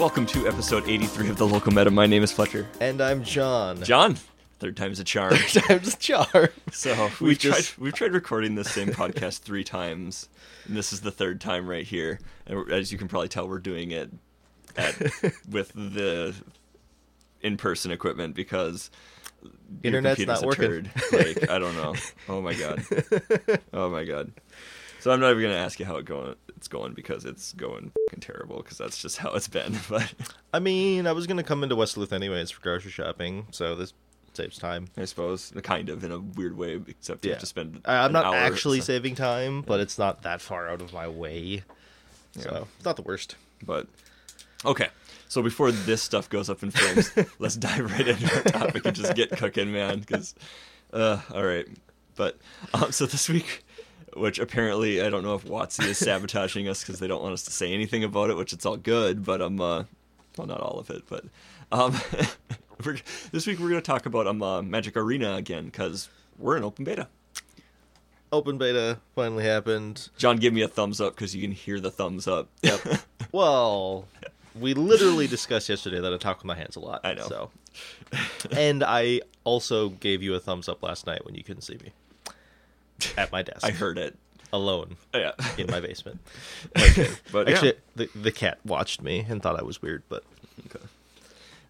Welcome to episode 83 of the Local Meta. My name is Fletcher. And I'm John. John, third time's a charm. Third Times a charm. So We we've just- tried we've tried recording this same podcast three times, and this is the third time right here. And as you can probably tell, we're doing it at, with the in-person equipment because Internet's not working. Like I don't know. Oh my god. Oh my god. So I'm not even gonna ask you how it going. It's going because it's going fucking terrible because that's just how it's been. But I mean, I was gonna come into West Duluth anyways for grocery shopping, so this saves time. I suppose kind of in a weird way, except you Yeah. have to spend. I, I'm an not hour, actually so- saving time, but it's not that far out of my way, Yeah. so it's not the worst. But okay, so before this stuff goes up in flames, let's dive right into our topic and just get cooking, man. Because, uh, all right. But um, so this week, which apparently I don't know if WotC is sabotaging us because they don't want us to say anything about it, which it's all good. But um, uh, well, not all of it, but um, we're, this week we're gonna talk about um uh, Magic Arena again because we're in open beta. Open beta finally happened. John, give me a thumbs up because you can hear the thumbs up. Yep. well, we literally discussed yesterday that I talk with my hands a lot. I know. So, and I also gave you a thumbs up last night when you couldn't see me at my desk I heard it. alone Yeah. in my basement. But yeah. Actually, the the cat watched me and thought I was weird, but Okay.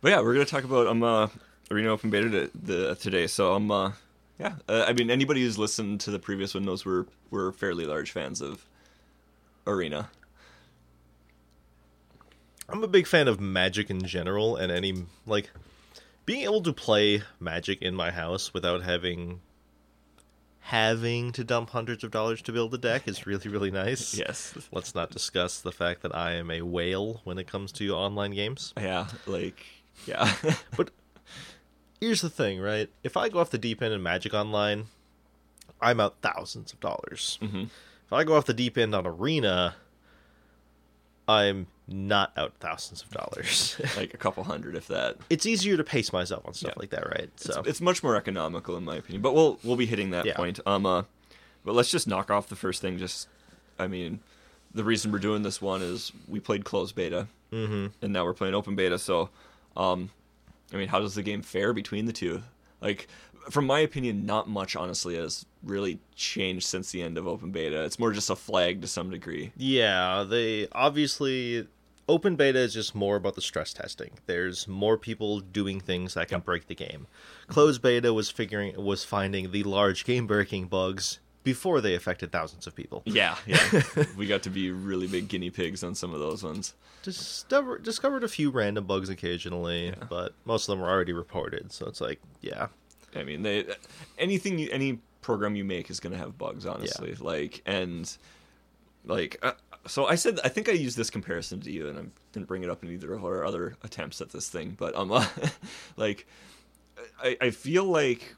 But yeah, we're gonna talk about um uh, Arena Open Beta to, the, today. So um uh, yeah, uh, I mean anybody who's listened to the previous one knows we're we're fairly large fans of Arena. I'm a big fan of Magic in general, and any like being able to play Magic in my house without having having to dump hundreds of dollars to build a deck is really really nice. Yes. Let's not discuss the fact that I am a whale when it comes to online games. Yeah, like yeah. But here's the thing, right? If I go off the deep end in Magic Online, I'm out thousands of dollars. Mhm. If I go off the deep end on Arena, I'm not out thousands of dollars. like a couple hundred if that. it's easier to pace myself on stuff Yeah. like that, right? So it's much more economical in my opinion. But we'll we'll be hitting that Yeah. point. Um uh but let's just knock off the first thing just I mean the reason we're doing this one is we played closed beta hmm and now we're playing open beta. So, um, I mean, how does the game fare between the two? Like, from my opinion, not much honestly has really changed since the end of open beta. It's more just a flag to some degree. Yeah, they obviously open beta is just more about the stress testing. There's more people doing things that can break the game. Closed beta was figuring was finding the large game breaking bugs before they affected thousands of people. Yeah, yeah. we got to be really big guinea pigs on some of those ones. Discover, discovered a few random bugs occasionally, but most of them were already reported. So it's like, yeah, I mean, they anything you, any program you make is going to have bugs, honestly. Like and like uh, so I said I think I used this comparison to you and I didn't bring it up in either of our other attempts at this thing, but um like I I feel like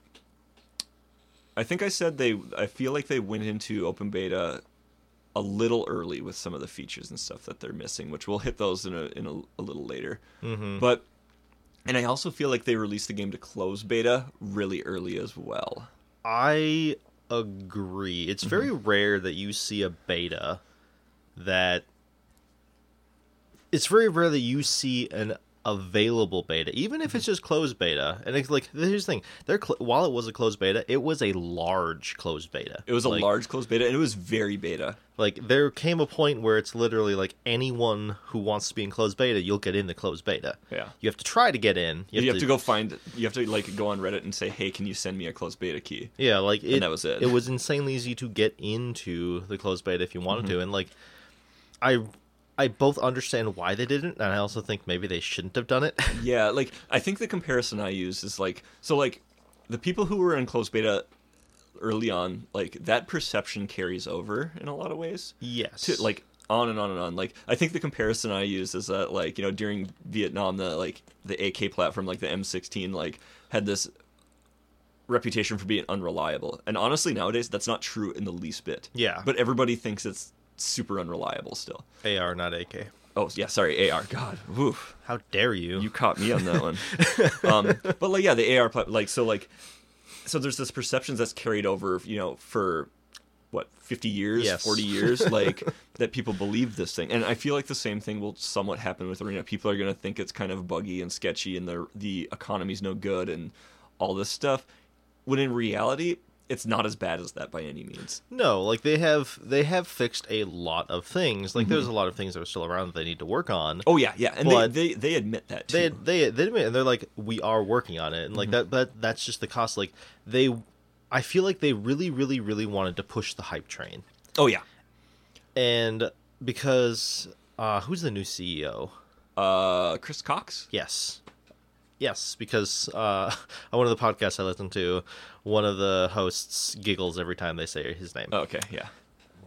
I think I said they I feel like they went into open beta a little early with some of the features and stuff that they're missing, which we'll hit those in a in a, a little later. mm-hmm. But and I also feel like they released the game to close beta really early as well. I agree. It's very rare that you see a beta that. It's very rare that you see an available beta, even if it's just closed beta. And it's like, here's the thing: they're cl- while it was a closed beta, it was a large closed beta. It was a Like- large closed beta and it was very beta. Like there came a point where it's literally like anyone who wants to be in closed beta, you'll get in the closed beta. Yeah. You have to try to get in. You have, to, go find you have to like go on Reddit and say, "Hey, can you send me a closed beta key?" Yeah, like it, that was it. It was insanely easy to get into the closed beta if you wanted Mm-hmm. to, and like, I, I both understand why they didn't, and I also think maybe they shouldn't have done it. Yeah, like I think the comparison I use is like so like the people who were in closed beta early on, like that perception carries over in a lot of ways. yes, to like on and on and on. Like I think the comparison I use is that like you know during Vietnam the like the AK platform like the M16 like had this reputation for being unreliable, and honestly nowadays that's not true in the least bit. Yeah. but everybody thinks it's super unreliable still. AR, not AK. Oh yeah, sorry AR. God, woof. How dare you? You caught me on that one. um, but like, yeah, the AR like so like, so there's this perceptions that's carried over, you know, for what 50 years Yes. 40 years like that people believe this thing and i feel like the same thing will somewhat happen with arena people are going to think it's kind of buggy and sketchy and the the economy's no good and all this stuff when in reality it's not as bad as that by any means No, like they have they have fixed a lot of things. Like Mm-hmm. there's a lot of things that are still around that they need to work on. oh yeah yeah and they, they they admit that too. They they they admit and they're like we are working on it and like Mm-hmm. that but that's just the cost. Like they, I feel like they really really really wanted to push the hype train oh yeah and because uh who's the new CEO? uh Chris Cocks Yes. Yes, because uh, on one of the podcasts I listen to, one of the hosts giggles every time they say his name. Oh, okay yeah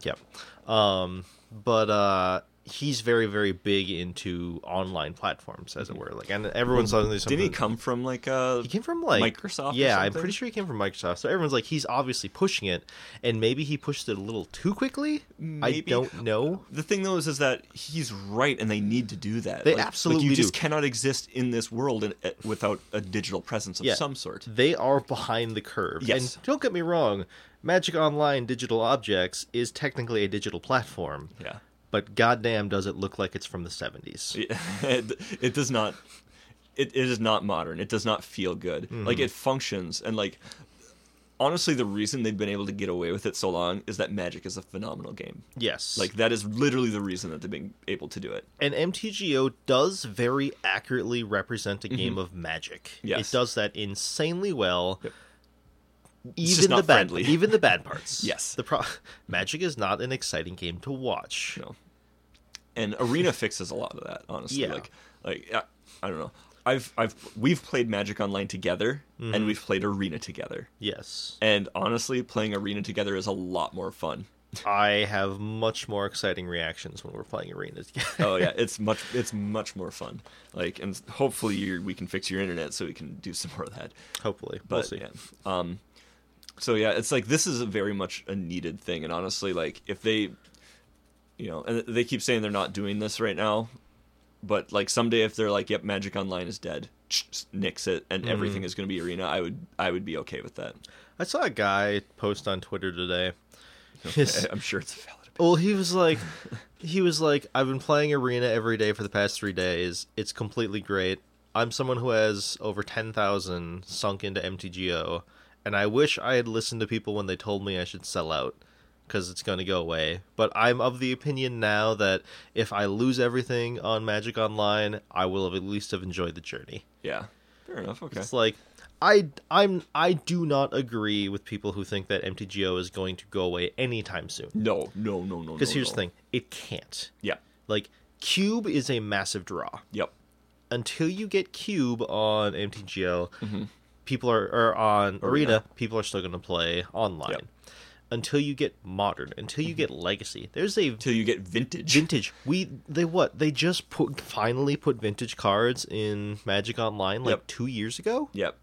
Yep. Um, but uh, he's very, very big into online platforms, as it were. Like, and everyone's suddenly didn't he come from like uh He came from like Microsoft Yeah, I'm pretty sure he came from Microsoft. So everyone's like, he's obviously pushing it, and maybe he pushed it a little too quickly. I don't know. the thing though is, is that he's right and they need to do that They Like- absolutely like you just cannot exist in this world in, uh, without a digital presence of Yeah. some sort They are behind the curve. Yes. And don't get me wrong, Magic Online Digital Objects is technically a digital platform, yeah but goddamn, does it look like it's from the 70s? it, it does not it, it is not modern it does not feel good Mm-hmm. like it functions and like honestly the reason they've been able to get away with it so long is that magic is a phenomenal game Yes. like that is literally the reason that they've been able to do it And MTGO does very accurately represent a game of magic. Mm-hmm. Yes. It does that insanely well. Yep. Even the bad, friendly. even the bad parts. Yes. the pro- magic is not an exciting game to watch. No. And Arena fixes a lot of that, honestly. Yeah. Like, like I, I don't know. I've, I've, we've played Magic Online together, Mm-hmm. and we've played Arena together. Yes, And honestly, playing Arena together is a lot more fun. I have much more exciting reactions when we're playing Arena together. Oh yeah, it's much, it's much more fun. Like, and hopefully you we can fix your internet so we can do some more of that. Hopefully, But we'll see. yeah, um, so yeah, it's like this is a very much a needed thing, and honestly, like if they, you know, and they keep saying they're not doing this right now, but like someday if they're like, yep, Magic Online is dead, nix it, and everything Mm-hmm. is going to be Arena, I would, I would be okay with that. I saw a guy post on Twitter today. His- I'm sure it's a valid. Opinion. Well, he was like, he was like, I've been playing Arena every day for the past three days. It's completely great. I'm someone who has over ten thousand sunk into MTGO, and I wish I had listened to people when they told me I should sell out because it's going to go away. But I'm of the opinion now that if I lose everything on Magic Online, I will have at least have enjoyed the journey. Yeah, fair enough. Okay. It's like I I'm I do not agree with people who think that MTGO is going to go away anytime soon. No, no, no, no. Because no, here's no. the thing, it can't. Yeah. Like Cube is a massive draw. Yep. Until you get Cube on MTGO, Mm-hmm. people are or on Arena. Arena. people are still going to play online. Yep. Until you get Modern, until you mm-hmm. get Legacy, there's a until you get vintage. vintage. We they what they just put finally put vintage cards in Magic Online like Yep. two years ago, Yep.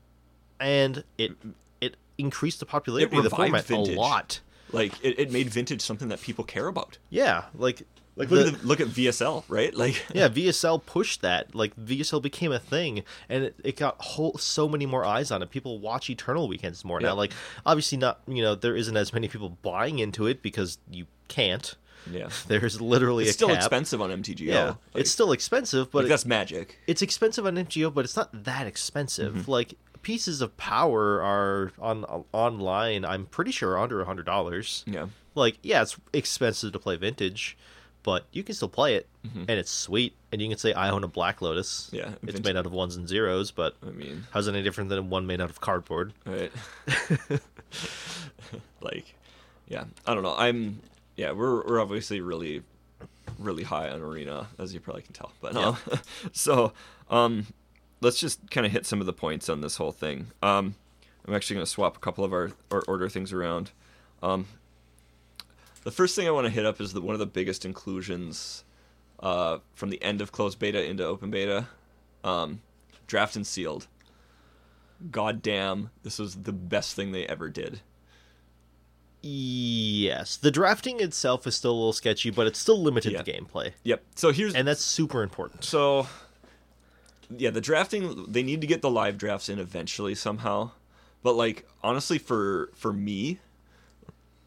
and it it increased the popularity It of the format vintage. a lot. Like it, it made vintage something that people care about. Yeah, like Like the- look, at the, look at VSL, right? Like yeah, VSL pushed that. Like VSL became a thing, and it, it got whole so many more eyes on it. People watch Eternal weekends more Yeah. now. Like obviously not, you know, there isn't as many people buying into it because you can't. yeah. There's literally It's still cap. expensive on MTGO. Yeah, Like, it's still expensive, but like it- that's magic. it's expensive on MTGO, but it's not that expensive. Mm-hmm. Like pieces of power are on online. I'm pretty sure under a hundred dollars. Yeah. Like yeah, it's expensive to play vintage, but you can still play it, and it's sweet. And you can say I own a Black Lotus. Mm-hmm. Yeah, it's made out of ones and zeros, but I mean, how's it any different than one made out of cardboard? right. like, yeah. I don't know. I'm. Yeah, we're we're obviously really, really high on arena, as you probably can tell. But um, so um, let's just kind of hit some of the points on this whole thing. Um, I'm actually going to swap a couple of our or order things around. Um, the first thing I want to hit up is that one of the biggest inclusions uh, from the end of closed beta into open beta, um, draft and sealed. God damn, this was the best thing they ever did. Yes, the drafting itself is still a little sketchy, but it's still limited Yeah. to gameplay, Yep. So here's and that's super important. so yeah, the drafting they need to get the live drafts in eventually somehow. But like honestly for for me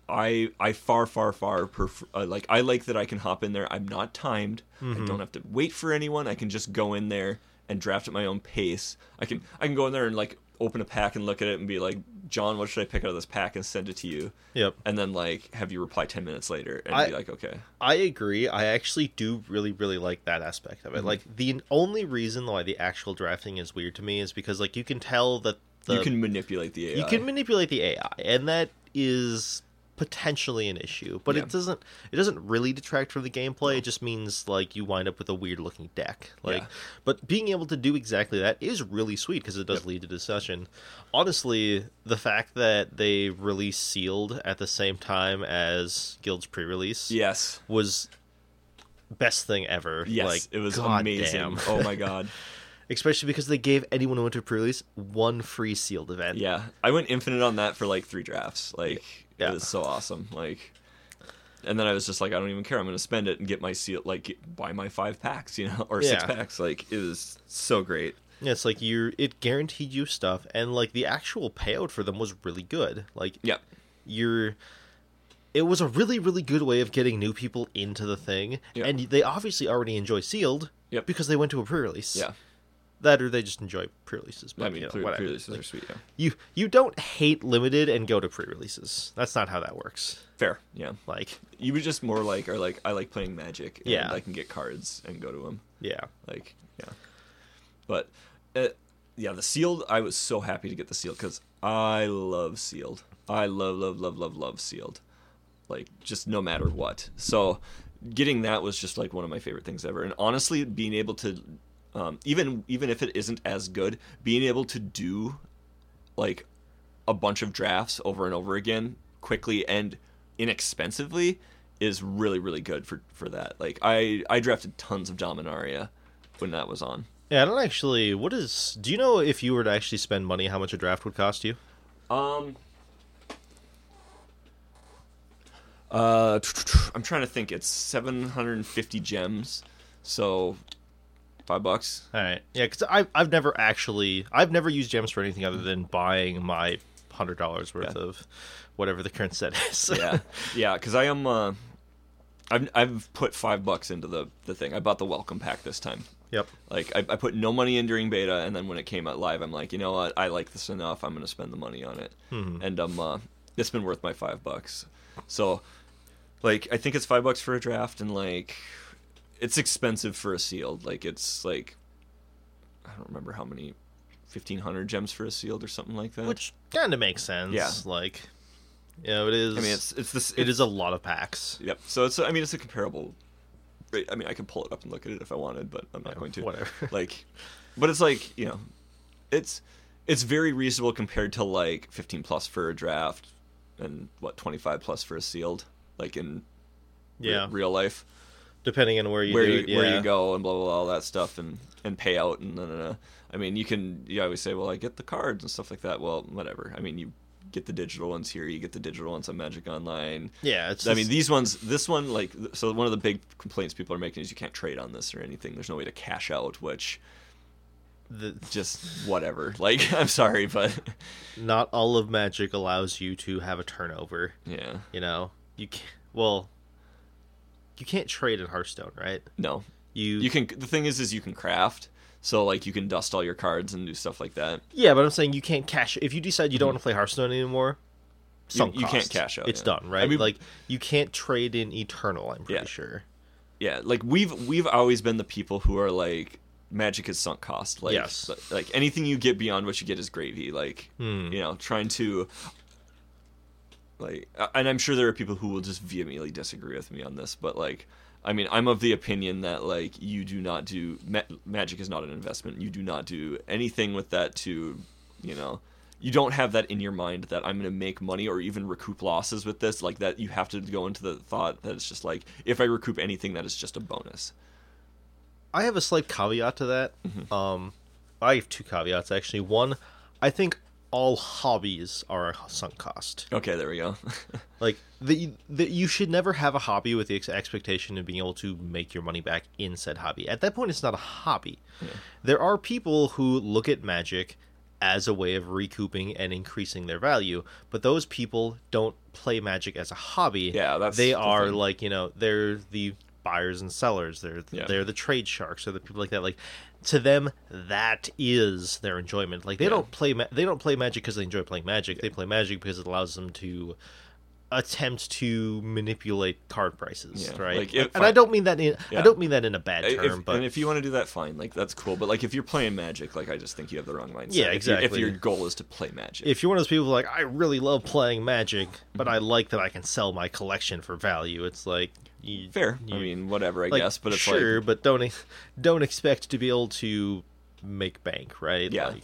I I far far far prefer uh, like I like that I can hop in there. I'm not timed. I don't have to wait for anyone. I can just go in there and draft at my own pace. I can I can go in there and like open a pack and look at it and be like, John, what should I pick out of this pack and send it to you? Yep. And then like have you reply ten minutes later and I- be like, okay, I agree. I actually do really, really like that aspect of it. Mm-hmm. Like the only reason why the actual drafting is weird to me is because like you can tell that the you can manipulate the AI. you can manipulate the AI, and that is potentially an issue. But Yeah. it doesn't it doesn't really detract from the gameplay. It just means like you wind up with a weird looking deck. Like, Yeah. but being able to do exactly that is really sweet because it does lead to discussion. Honestly, the fact that they released sealed at the same time as Guild's pre-release yes. was best thing ever. Yes, like, it was God amazing. damn. Oh my god. Especially because they gave anyone who went to pre-release one free sealed event. Yeah, I went infinite on that for like three drafts. Like Yeah. It was so awesome. Like, and then I was just like, I don't even care. I'm going to spend it and get my seal, like buy my five packs, you know, or six packs. Like it was so great. Yeah, it's like you're it guaranteed you stuff and like the actual payout for them was really good. Like Yeah, you're it was a really, really good way of getting new people into the thing. Yeah. And they obviously already enjoy sealed Yep. because they went to a pre release. yeah. That or they just enjoy pre releases. But, I mean, you know, pre-pre-releases Like, are sweet. Yeah, you you don't hate limited and go to pre releases. That's not how that works. fair. Yeah, Like you were just more like, or like, I like playing Magic. And Yeah. I can get cards and go to them. yeah. Like, yeah. But, uh, yeah, the sealed. I was so happy to get the sealed because I love sealed. I love, love, love, love, love sealed. Like, just no matter what. So, getting that was just like one of my favorite things ever. And honestly, being able to, um, even even if it isn't as good, being able to do like a bunch of drafts over and over again quickly and inexpensively is really really good for for that. Like i i drafted tons of dominaria when that was on. Yeah, I don't actually what is do you know if you were to actually spend money how much a draft would cost you? um uh i'm trying to think. It's 750 gems. So five bucks All right. Yeah, because I've I've never actually I've never used gems for anything other than buying my hundred dollars worth Yeah. of whatever the current set is. yeah yeah because i am uh I've, I've put five bucks into the, the thing. I bought the welcome pack this time. yep. Like I, I put no money in during beta, and then when it came out live, I'm like, you know what? I like this enough. I'm gonna spend the money on it, and um, uh, it's been worth my five bucks. So, like, I think it's five bucks for a draft, and like, it's expensive for a sealed. Like, it's like, I don't remember how many, fifteen hundred gems for a sealed or something like that. Which kind of makes sense. Yeah. Like, you know, it is. I mean, it's it's this. it is a lot of packs. Yep. So it's I mean it's a comparable. I mean I could pull it up and look at it if I wanted, but I'm not Yeah, going to. whatever. Like, but it's like you know, it's it's very reasonable compared to like 15 plus for a draft and what 25 plus for a sealed, like in re- Yeah. real life Depending on where you where do you it, yeah. where you go and blah blah blah all that stuff and and payout and da, da, da. I mean you can you always say well I get the cards and stuff like that. Well whatever. I mean you get the digital ones here. You get the digital ones on Magic Online. Yeah, it's. I mean, these ones, this one, like, so one of the big complaints people are making is you can't trade on this or anything. There's no way to cash out, which the, just whatever. Like, I'm sorry, but not all of Magic allows you to have a turnover. yeah, You know, you can well, you can't trade in Hearthstone, right? no. You You can. The thing is, is you can craft. So like, you can dust all your cards and do stuff like that. Yeah, but I'm saying you can't cash if you decide you don't want to play Hearthstone anymore. sunk Mm-hmm. you can't cash out, It's yeah. done, right? I mean- like you can't trade in Eternal. I'm pretty Yeah. sure. Yeah, like we've we've always been the people who are like, magic is sunk cost. Like, Yes. like anything you get beyond what you get is gravy. Like, Hmm. you know, trying to. Like, and I'm sure there are people who will just vehemently disagree with me on this, but like, I mean, I'm of the opinion that like you do not do ma- magic is not an investment. You do not do anything with that to, you know, you don't have that in your mind that I'm going to make money or even recoup losses with this. Like that, you have to go into the thought that it's just like if I recoup anything, that is just a bonus. I have a slight caveat to that. Mm-hmm. Um, I have two caveats actually. One, I think all hobbies are a sunk cost. Okay, there we go. Like the, the you should never have a hobby with the ex- expectation of being able to make your money back in said hobby. At that point, it's not a hobby. There are people who look at magic as a way of recouping and increasing their value. But those people don't play Magic as a hobby. Yeah, that's they the are thing. like you know they're the buyers and sellers. They're Yeah. they're the trade sharks or the people like that. Like to them, that is their enjoyment. Like they Yeah. don't play ma- they don't play Magic because they enjoy playing Magic. They play Magic because it allows them to attempt to manipulate card prices, Yeah, right? like, if and I I- don't mean that in I don't mean that in a bad If- term, but and if you want to do that, fine. Like that's cool. But like if you're playing Magic, like I just think you have the wrong mindset. Yeah, If you- If, your goal is to play Magic, if you're one of those people like I really love playing Magic, but. I like that I can sell my collection for value, it's like you, fair. I mean, whatever. I like, guess, but it's sure, like but don't don't expect to be able to make bank, right? Yeah. Like,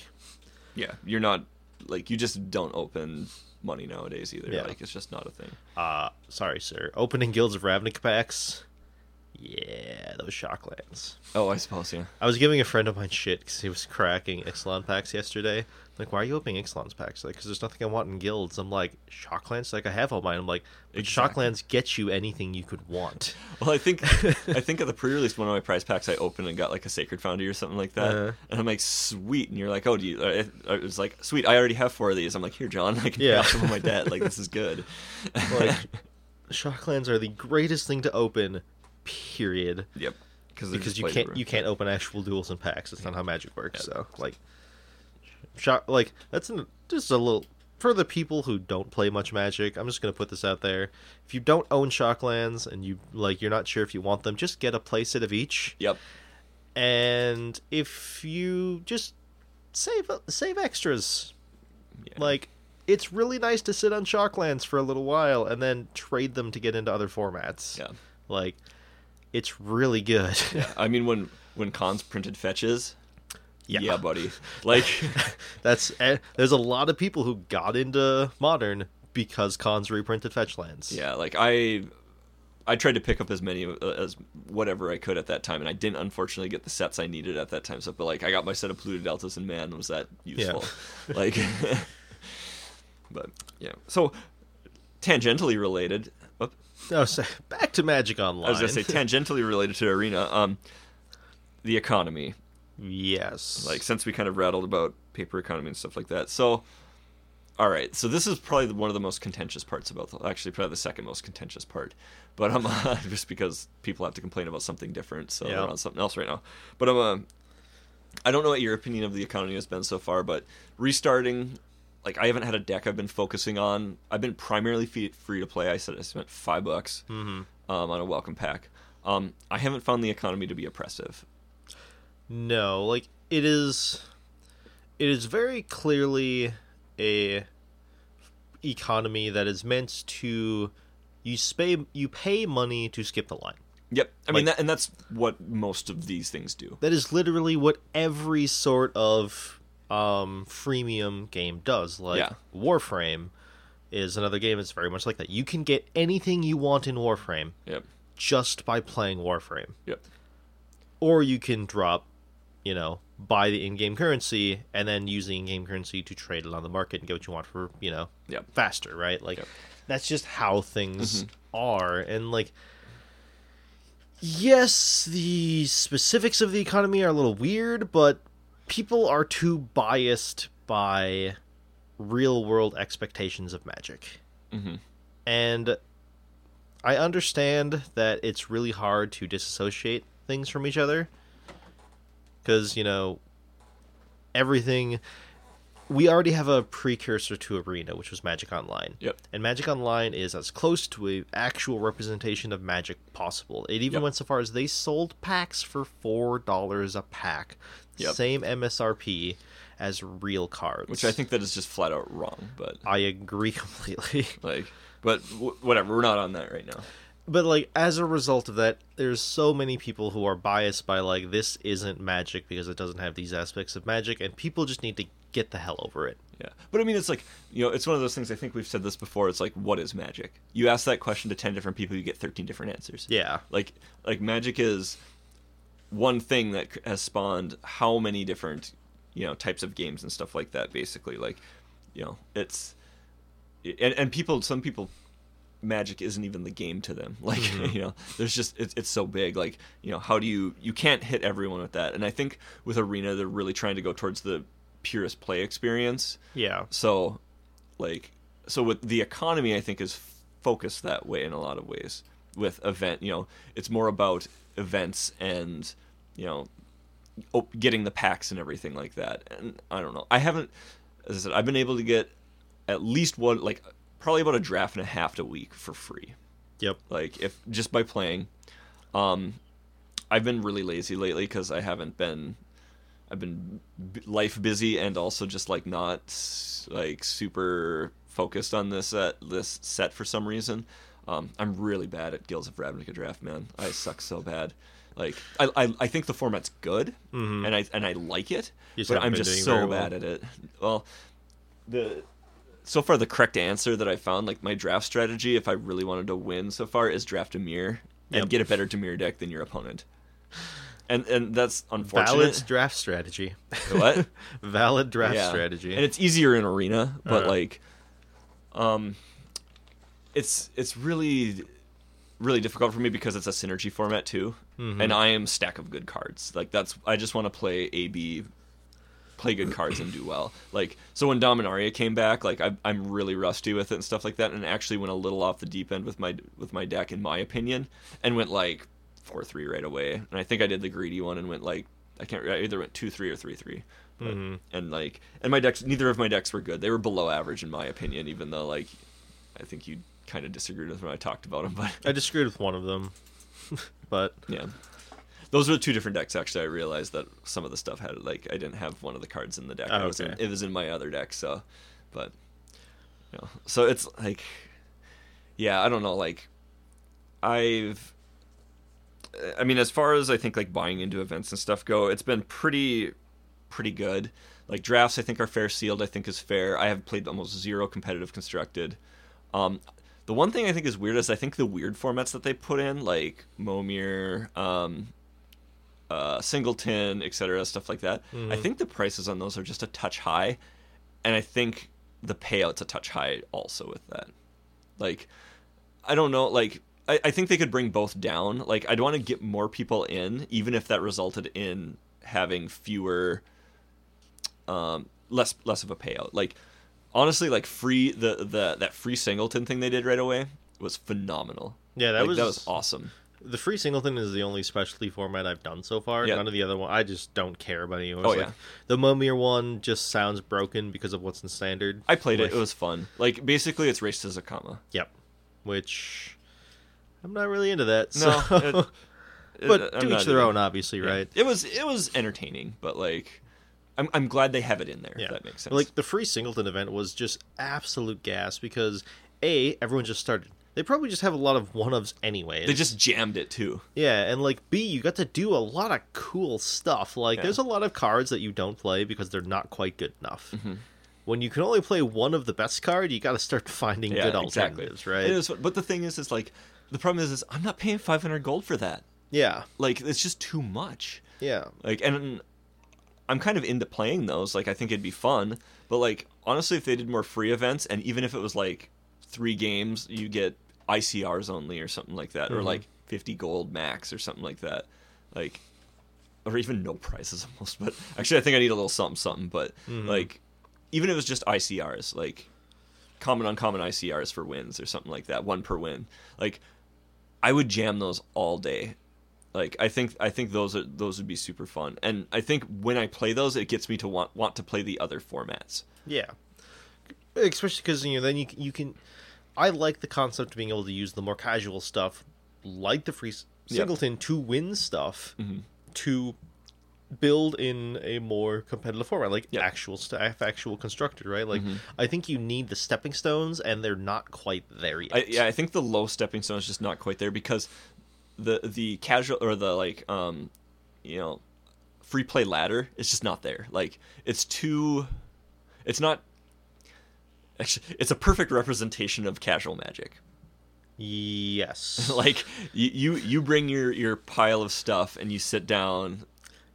yeah, you're not like you just don't open money nowadays either. Yeah. Like it's just not a thing. uh, sorry, sir. Opening guilds of Ravnica packs. Yeah, those shocklands. Oh, I suppose yeah. I was giving a friend of mine shit because he was cracking Ixalan packs yesterday. Like, why are you opening Ixalan's packs? Like, because there's nothing I want in guilds. I'm like, Shocklands? Like, I have all mine. I'm like, but Exactly. Shocklands get you anything you could want. Well, I think I think at the pre-release one of my prize packs I opened and got like a Sacred Foundry or something like that, Uh-huh. and I'm like, sweet, and you're like, oh, do you? uh, It, it was like, sweet, I already have four of these. I'm like, here, John, I can Yeah. pay off some of my debt. Like this is good. Like, Shocklands are the greatest thing to open, period. yep, Because you can't you can't open actual duals and packs. It's not how Magic works. So like, shock like that's an, just a little for the people who don't play much Magic. I'm just gonna put this out there. If you don't own Shocklands and you like, you're not sure if you want them, just get a playset of each. Yep. And if you just save save extras, Yeah. like it's really nice to sit on Shocklands for a little while and then trade them to get into other formats. yeah. Like, it's really good. I mean, when when Khans printed fetches, Yeah. yeah, buddy. Like, That's eh, there's a lot of people who got into modern because Khans reprinted fetch lands. yeah, like I. I tried to pick up as many uh, as whatever I could at that time, and I didn't unfortunately get the sets I needed at that time. So, but like, I got my set of Polluted Deltas, and man, was that useful! Yeah. like, but yeah. So, tangentially related. Whoop, No, so back to Magic Online. I was gonna say tangentially related to Arena. Um, the economy. Yes. like since we kind of rattled about paper economy and stuff like that. So all right so this is probably one of the most contentious parts about the, actually probably the second most contentious part. But i'm uh, just because people have to complain about something different so Yeah. they're on something else right now. But i'm uh, i don't know what your opinion of the economy has been so far but restarting like i haven't had a deck i've been focusing on. I've been primarily free, free to play. I said i spent five bucks Mhm. um, on a welcome pack. Um, i haven't found the economy to be oppressive No, like it is it is very clearly a economy that is meant to you pay you pay money to skip the line. Yep. I mean, that, and that's what most of these things do. That is literally what every sort of um freemium game does. Like Yeah. Warframe is another game that's very much like that. You can get anything you want in Warframe Yep. just by playing Warframe. Yep. Or you can drop, you know, buy the in-game currency and then use the in-game currency to trade it on the market and get what you want for, you know, Yep. faster, right? Like Yep. that's just how things are and like yes, the specifics of the economy are a little weird, but people are too biased by real-world expectations of magic. Mhm. And I understand that it's really hard to disassociate things from each other because, you know, everything we already have a precursor to Arena, which was Magic Online. Yep. And Magic Online is as close to a actual representation of Magic possible. It even Yep. went so far as they sold packs for four dollars a pack, Yep. same MSRP as real cards. Which I think that is just flat out wrong. But I agree completely. like, but w- whatever. We're not on that right now. But like as a result of that there's so many people who are biased by like this isn't magic because it doesn't have these aspects of magic and people just need to get the hell over it Yeah. But I mean, it's like you know, it's one of those things. I think we've said this before. It's like, what is magic? You ask that question to ten different people, you get thirteen different answers. yeah Like, like magic is one thing that has spawned how many different you know types of games and stuff like that. Basically, like you know, it's and and people, some people magic isn't even the game to them like Mm-hmm. you know there's just it's, it's so big like you know how do you you can't hit everyone with that and i think with arena they're really trying to go towards the purest play experience. Yeah. So, like, so with the economy, I think is focused that way in a lot of ways. With event, you know, it's more about events and you know, getting the packs and everything like that. And I don't know. I haven't, as I said, I've been able to get at least one, like, probably about a draft and a half a week for free. Yep. Like, if just by playing. Um, I've been really lazy lately because I haven't been I've been b- life busy and also just like not like super focused on this uh, this set for some reason. Um, I'm really bad at Guilds of Ravnica Draft, man. I suck so bad. Like I, I, I think the format's good, Mhm. and I and I like it, but I'm just so well. bad at it. Well, the so far the correct answer that I found, like my draft strategy, if I really wanted to win so far, is draft Dimir and Yep. get a better Dimir deck than your opponent. And and that's unfortunate. Valid draft strategy. What? Valid draft Yeah. strategy. And it's easier in arena, but Uh-huh. like, um, it's it's really really difficult for me because it's a synergy format too, Mm-hmm. and I am stack of good cards. Like that's I just want to play AB, play good cards and do well. Like so when Dominaria came back, like I, I'm really rusty with it and stuff like that, and actually went a little off the deep end with my with my deck in my opinion, and went like four three right away. And I think I did the greedy one and went like I can't I either went two three or three three. But, Mhm. And like and my decks neither of my decks were good. They were below average in my opinion, even though like I think you kind of disagreed with when I talked about them, but I disagreed with one of them, but yeah. Those were two different decks. Actually, I realized that some of the stuff had like I didn't have one of the cards in the deck. Oh, it was in, it was in my other deck. So, but you know, so it's like, yeah, I don't know. Like, I've, I mean, as far as I think like buying into events and stuff go, it's been pretty, pretty good. Like drafts, I think are fair sealed. I think is fair. I have played almost zero competitive constructed. Um, the one thing I think is weird is I think the weird formats that they put in, like Momir, um, uh, Singleton, etc., stuff like that. I think the prices on those are just a touch high, and I think the payout's a touch high also with that. Like, I don't know. Like, I, I think they could bring both down. Like, I'd want to get more people in, even if that resulted in having fewer, um, less less of a payout. Like, honestly, like free the the that free Singleton thing they did right away was phenomenal. yeah, that Like, was that was awesome. The free singleton is the only specialty format I've done so far. Yeah. None of the other one I just don't care about any of Oh, Like, yeah. the Momir one just sounds broken because of what's in standard. I played it. It was fun. Like basically, it's race to Zacama. Yep. Which I'm not really into that. No, So. it- but I'm to each their own, obviously, Yeah. right? It was it was entertaining, but like, I'm I'm glad they have it in there. Yeah, If that makes sense. Like the free singleton event was just absolute gas because a everyone just started. They probably just have a lot of one ofs anyway. they just jammed it too. yeah, and like B, you got to do a lot of cool stuff. Like Yeah. there's a lot of cards that you don't play because they're not quite good enough. Mm-hmm. When you can only play one of the best card, you got to start finding Yeah, good exactly. alternatives, right? It is, but the thing is, is like the problem is, is I'm not paying 500 gold for that. Yeah, Like it's just too much. yeah. Like, and I'm kind of into playing those. Like, I think it'd be fun. But like, honestly, if they did more free events, and even if it was like three games, you get ICRs only or something like that, or Mhm. like 50 gold max or something like that, like, or even no prizes almost. But actually, I think I need a little something, something. But Mhm. like, even if it was just ICRs, like common uncommon ICRs for wins or something like that, one per win, like. I would jam those all day. Like I think I think those are those would be super fun, and I think when I play those, it gets me to want want to play the other formats. Yeah, especially because you know then you you can. I like the concept of being able to use the more casual stuff, like the free s- Yep. singleton, to win stuff, Mhm. to build in a more competitive format, like Yep. actual staff, actual constructed, right? Like Mhm. I think you need the stepping stones, and they're not quite there yet. I, yeah, I think the low stepping stone is just not quite there because the the casual or the like um you know free play ladder is just not there. Like it's too, it's not. Actually, it's a perfect representation of casual magic. Yes, like you, you you bring your your pile of stuff and you sit down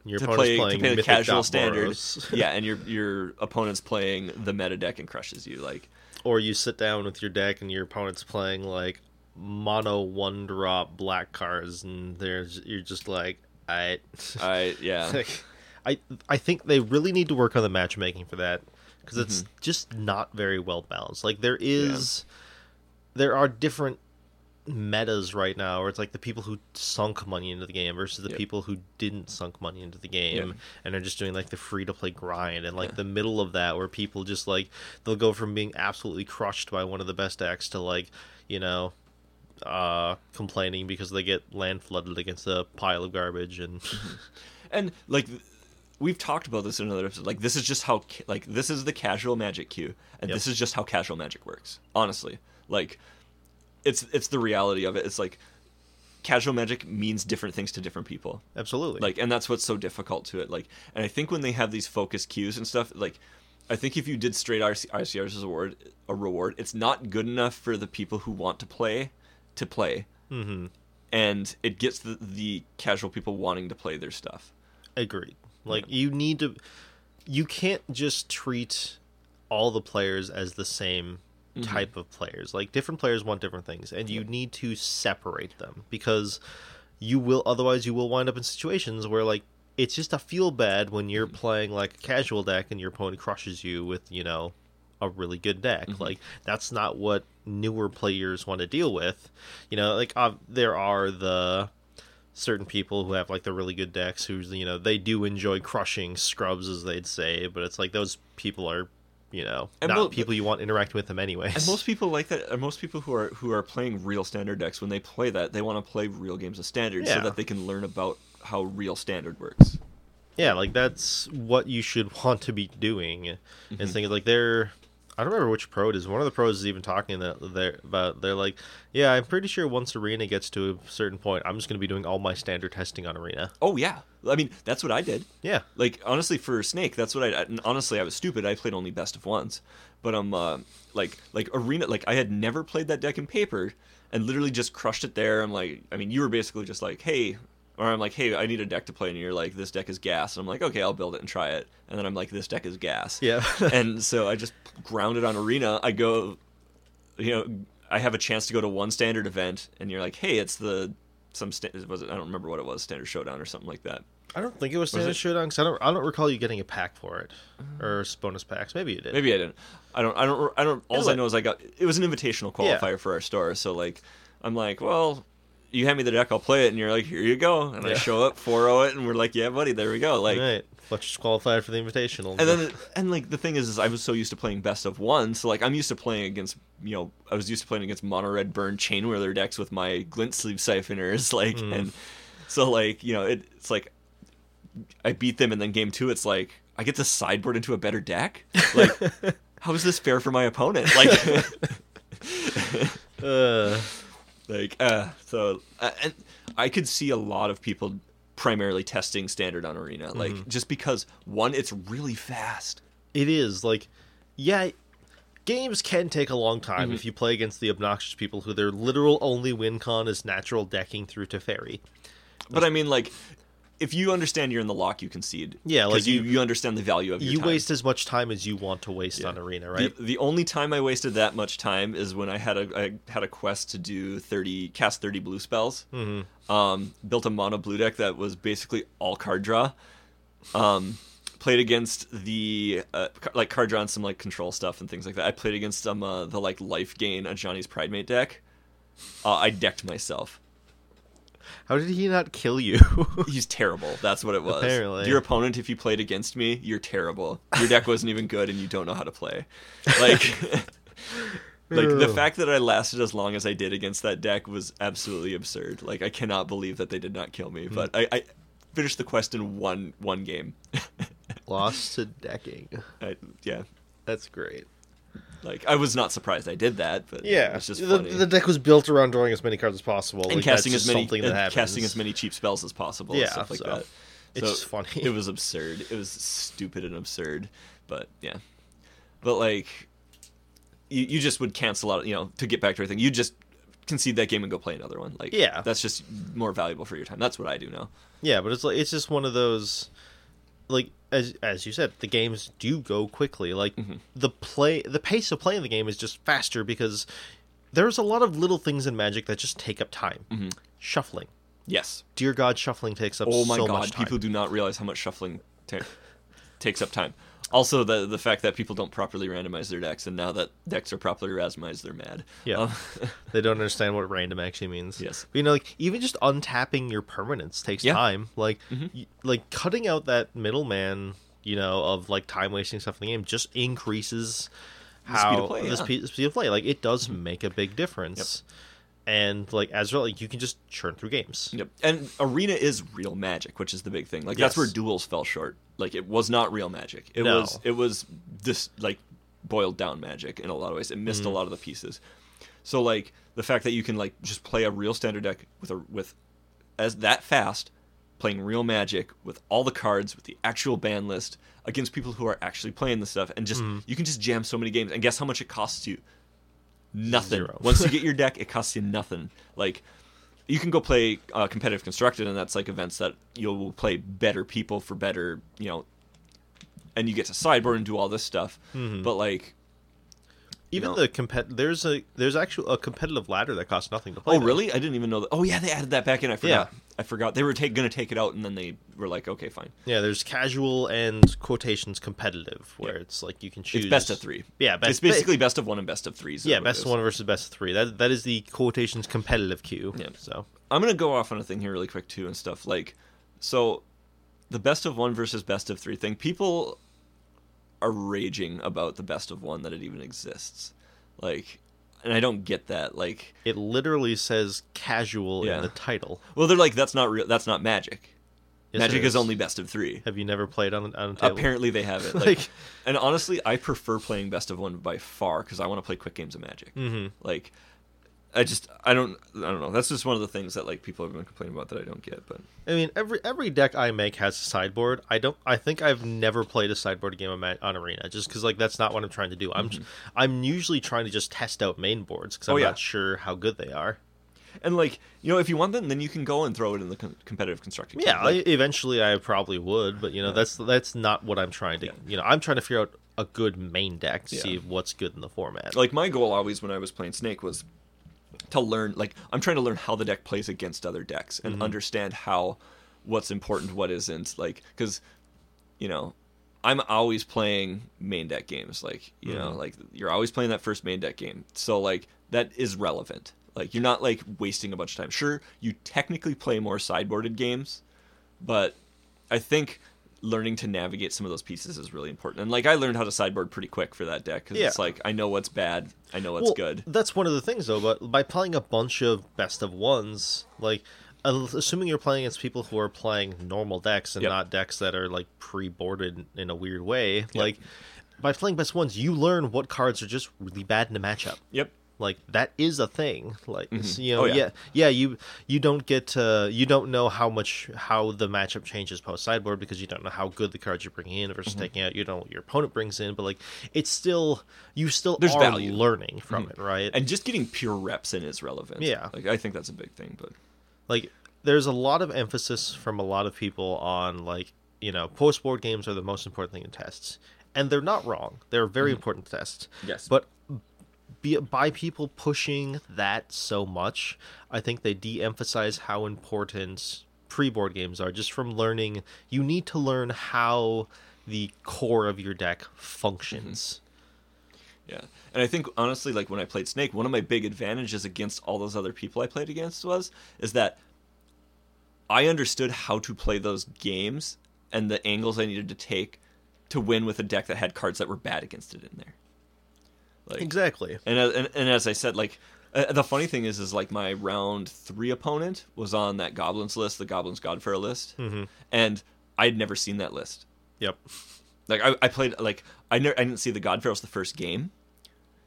your to opponent's play to play the casual standard. Yeah, and your your opponent's playing the meta deck and crushes you. Like or you sit down with your deck and your opponent's playing like mono one drop black cards and there's you're just like I I yeah. like I I think they really need to work on the matchmaking for that because it's Mm-hmm. just not very well balanced. Like there is, there are different metas right now where it's like the people who sunk money into the game versus the Yep. people who didn't sunk money into the game Yep. and are just doing like the free to play grind and like Yeah. the middle of that where people just like they'll go from being absolutely crushed by one of the best decks to like you know uh complaining because they get land flooded against a pile of garbage and and like we've talked about this in another episode. Like this is just how like this is the casual magic queue, and Yep. this is just how casual magic works honestly. Like it's it's the reality of it. It's like casual magic means different things to different people. Absolutely. Like and that's what's so difficult to it. Like and i think when they have these focus queues and stuff like i think if you did straight RC, icrs as a reward a reward it's not good enough for the people who want to play to play. Mm-hmm. and it gets the, the casual people wanting to play their stuff. Agreed like you need to you can't just treat all the players as the same Mm-hmm. type of players. Like different players want different things and you need to separate them because you will otherwise you will wind up in situations where like it's just a feel bad when you're playing like a casual deck and your opponent crushes you with you know a really good deck. Like that's not what newer players want to deal with. You know like uh, there are the certain people who have like the really good decks who's you know they do enjoy crushing scrubs as they'd say but it's like those people are you know And not mo- people you want interacting with them anyway And most people like that. And most people who are who are playing real standard decks, when they play that, they want to play real games of standard Yeah. so that they can learn about how real standard works. yeah like that's what you should want to be doing Mm-hmm. and thinking like they're i don't remember which pro it is one of the pros is even talking that they're about they're like yeah i'm pretty sure once arena gets to a certain point i'm just going to be doing all my standard testing on arena Oh yeah, I mean that's what I did. yeah Like honestly, for Snake, that's what I. and Honestly, I was stupid. I played only best of ones, but um, uh, like like arena, like I had never played that deck in paper, and literally just crushed it there. I'm like, I mean, you were basically just like, hey, or I'm like, hey, I need a deck to play, and you're like, this deck is gas, and I'm like, okay, I'll build it and try it, and then I'm like, this deck is gas, yeah and so I just ground it on arena. I go, you know, I have a chance to go to one standard event, and you're like, hey, it's the some sta- was it? I don't remember what it was, standard showdown or something like that. i don't think it was standard it? showdown because i don't i don't recall you getting a pack for it or bonus packs maybe you did Maybe I didn't. I don't. I don't. I don't. All I know is I got. It was an invitational qualifier for our store. So like, I'm like, well, you hand me the deck, I'll play it, and you're like, here you go, and I show up, 4-0 it, and we're like, yeah, buddy, there we go. Like, right Fletcher's qualified for the invitational and then and like the thing is, is I was so used to playing best of one, so like I'm used to playing against you know I was used to playing against mono red burn Chainwhirler decks with my glint sleeve siphoners, like and so like you know it, it's like I beat them, and then game two, it's like I get to sideboard into a better deck. Like, how is this fair for my opponent? Like, uh, like uh, so, uh, and I could see a lot of people primarily testing standard on arena, like just because one, it's really fast. it is like yeah games can take a long Mm-hmm. time if you play against the obnoxious people who their literal only win con is natural decking through Teferi. But I mean, like, if you understand you're in the lock, you concede. Yeah, like you, you- understand the value of your You time. waste as much time as you want to waste on arena, right? The, the only time I wasted that much time is when I had a I had a quest to do thirty cast thirty blue spells. Mm-hmm. Um, built a mono blue deck that was basically all card draw. Um, played against the uh, like card draw and some like control stuff and things like that. I played against some uh, the like life gain Ajani's Pridemate deck. Uh, I decked myself. How did he not kill you? He's terrible. That's what it was. Apparently. Your opponent, if you played against me, you're terrible. Your deck wasn't even good, and you don't know how to play. Like, like the fact that I lasted as long as I did against that deck was absolutely absurd. Like, I cannot believe that they did not kill Hmm. me. But I, I finished the quest in one one game. Lost to decking. I, yeah, That's great. Like I was not surprised I did that, but Yeah, it's just the, funny. the deck was built around drawing as many cards as possible and like, casting as many something that happens. casting as many cheap spells as possible. Yeah, stuff like so that. it's So just funny. it was absurd. It was stupid and absurd. But yeah, but like you, you just would cancel out. You know, to get back to everything, you just concede that game and go play another one. Like Yeah. that's just more valuable for your time. That's what I do now. Yeah, but it's like it's just one of those like as as you said, the games do go quickly. Like Mm-hmm. the play the pace of playing the game is just faster because there's a lot of little things in Magic that just take up time. Shuffling. Yes. Dear God, shuffling takes up Mm-hmm. Oh my so god, people do not realize how much shuffling ta- takes up time. Also, the the fact that people don't properly randomize their decks, and now that decks are properly randomized, they're mad. Yeah. Um, They don't understand what random actually means. Yes. you know, like even just untapping your permanents takes Yeah. time. Like, Mhm. y- like cutting out that middleman, you know, of like time wasting stuff in the game just increases The speed of how play, the yeah. Mm-hmm. speed, speed of play. Like, it does make a big difference. And like as well, like you can just churn through games. Yep. And arena is real magic, which is the big thing. Like that's where duels fell short. Like it was not real magic. It No. was it was this like boiled down magic in a lot of ways. It missed Mm-hmm. a lot of the pieces. So like the fact that you can like just play a real standard deck with a with as that fast, playing real magic with all the cards with the actual ban list against people who are actually playing the stuff and just Mm-hmm. you can just jam so many games and guess how much it costs you? Nothing. Zero. Once you get your deck, it costs you nothing. Like you can go play uh, competitive constructed, and that's like events that you'll play better people for better, you know, and you get to sideboard and do all this stuff. Mm-hmm. But like, Even know- the compet there's a there's actually a competitive ladder that costs nothing to play. oh really? I didn't even know that. Oh yeah, they added that back in. I forgot. I forgot they were take, gonna take it out, and then they were like, okay, fine. Yeah, there's casual and quotations competitive where it's like you can choose. It's best of three. Yeah, best, it's basically best of one and best of threes. yeah, best of one versus best of three. That that is the quotations competitive queue. Yeah. So I'm gonna go off on a thing here really quick too and stuff like so the best of one versus best of three thing people are raging about the best of one that it even exists like and I don't get that like it literally says casual Yeah. in the title. well they're like that's not real that's not magic Yes, magic it is only best of three Have you never played on on a table? apparently they have it like, Like- and honestly I prefer playing best of one by far because I want to play quick games of magic Mhm. like I just I don't I don't know that's just one of the things that like people have been complaining about that I don't get but I mean, every every deck I make has a sideboard. I don't. I think I've never played a sideboard game on, on Arena, just because like that's not what I'm trying to do. I'm I'm usually trying to just test out main boards because I'm Mm-hmm. Oh, yeah. not sure how good they are. And like you know, if you want them, then you can go and throw it in the com- competitive constructing. Yeah. Like, I, eventually I probably would, but you know that's that's not what I'm trying to. Yeah. You know, I'm trying to figure out a good main deck to Yeah. see what's good in the format. like my goal always when I was playing Snake was to learn. Like I'm trying to learn how the deck plays against other decks and mm-hmm. understand how what's important, what isn't. Like because you know. I'm always playing main deck games, like you know, mm-hmm. like you're always playing that first main deck game. So like that is relevant. Like you're not like wasting a bunch of time. Sure, you technically play more sideboarded games, but I think learning to navigate some of those pieces is really important. And like I learned how to sideboard pretty quick for that deck because it's like I know what's bad, I know what's Well, good. That's one of the things, though. But by playing a bunch of best of ones, like assuming you're playing against people who are playing normal decks and Yep. not decks that are like pre-boarded in a weird way, like by playing best ones, you learn what cards are just really bad in a matchup. Yep. Like that is a thing. Like s- you know, Oh, yeah. yeah. yeah, You you don't get to you don't know how much how the matchup changes post sideboard because you don't know how good the cards you're bringing in versus Mm-hmm. taking out. You don't know what your opponent brings in, but like it's still you still There's are value. learning from mm-hmm. it, right? And just getting pure reps in is relevant. Yeah. Like I think that's a big thing, but like there's a lot of emphasis from a lot of people on like you know post board games are the most important thing in tests and they're not wrong they're very mm-hmm. important tests Yes. but by people pushing that so much i think they de-emphasize how important pre-board games are just from learning you need to learn how the core of your deck functions mm-hmm. Yeah. And I think honestly, like when I played Snake, one of my big advantages against all those other people I played against was is that I understood how to play those games and the angles I needed to take to win with a deck that had cards that were bad against it in there. Like exactly and, as- and and as I said, like uh, the funny thing is, is like my round three opponent was on that goblins list, the goblins Godfair list, Mm-hmm. and I had never seen that list. yep Like I, I played like I never I didn't see the Godfair was the first game,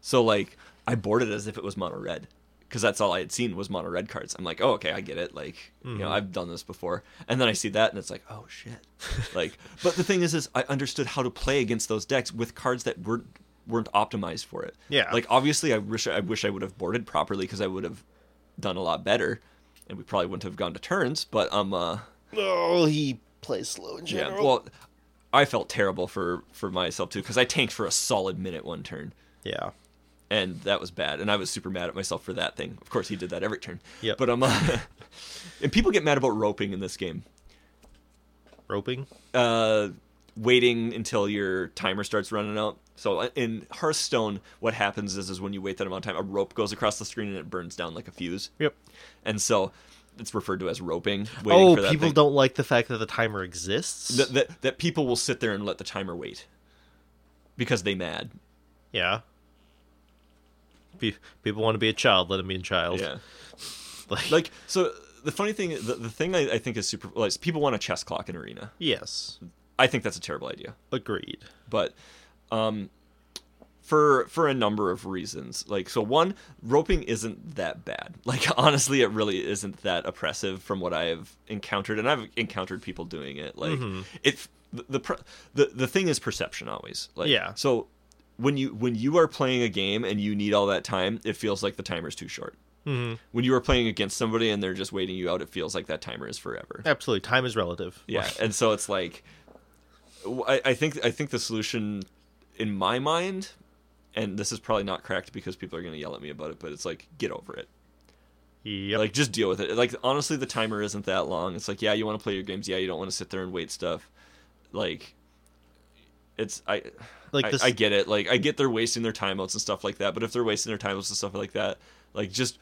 so like I boarded as if it was mono red because that's all I had seen was mono red cards. I'm like, oh okay, I get it. Like you know I've done this before, and then I see that and it's like, oh shit. like, but the thing is, is I understood how to play against those decks with cards that weren't weren't optimized for it. Yeah. Like obviously, I wish I wish I would have boarded properly because I would have done a lot better, and we probably wouldn't have gone to turns. But um, uh, oh he plays slow in yeah. general Well, I felt terrible for for myself too because I tanked for a solid minute one turn, yeah and that was bad. And I was super mad at myself for that thing. Of course, he did that every turn. Yeah. But um, uh, and people get mad about roping in this game. roping Uh, waiting until your timer starts running out. So uh, in Hearthstone, what happens is is when you wait that amount of time, a rope goes across the screen and it burns down like a fuse. Yep. And so it's referred to as roping. Waiting Oh, for that people thing. don't like the fact that the timer exists. that, that that people will sit there and let the timer wait because they mad. yeah. Pe- People want to be a child. Let them be a child. Yeah. Like, Like so, the funny thing, the, the thing I, I think is super. Like, people want a chess clock in arena. yes, I think that's a terrible idea. agreed. but um for for a number of reasons. Like so one roping isn't that bad. Like honestly it really isn't that oppressive from what i have encountered and i've encountered people doing it. Like Mm-hmm. it the, the the the thing is perception always. Like Yeah. so when you when you are playing a game and you need all that time it feels like the timer's too short. Hmm when you are playing against somebody and they're just waiting you out it feels like that timer is forever. Absolutely, time is relative. yeah, and so it's like, I, I think I think the solution, in my mind, and this is probably not correct because people are going to yell at me about it, but it's like get over it. Like just deal with it. Like honestly, the timer isn't that long. It's like yeah, you want to play your games. Yeah, you don't want to sit there and wait stuff. Like, it's I Like I, this- I get it. Like I get they're wasting their timeouts and stuff like that. But if they're wasting their timeouts and stuff like that, like just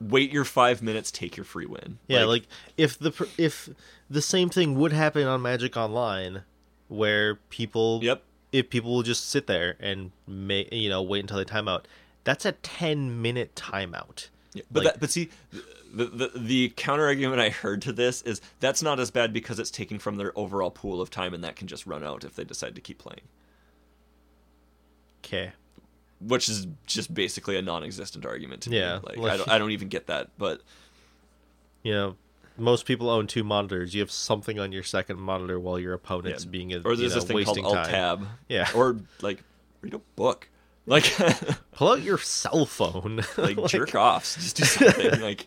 wait your five minutes, take your free win. Yeah, like, if the if the same thing would happen on Magic Online, where people yep. If people will just sit there and may you know wait until they time out, that's a ten minute timeout. Yeah, but Like- that, but see, the, the the counter argument I heard to this is that's not as bad because it's taking from their overall pool of time, and that can just run out if they decide to keep playing, Okay. which is just basically a non-existent argument to Yeah, me. Like, like- I don't I don't even get that, but You know, most people own two monitors. You have something on your second monitor while your opponent's Yeah. being a, or you there's know, this thing called Alt Tab. Yeah. or like read a book, like Pull out your cell phone. like jerk offs, just do something like.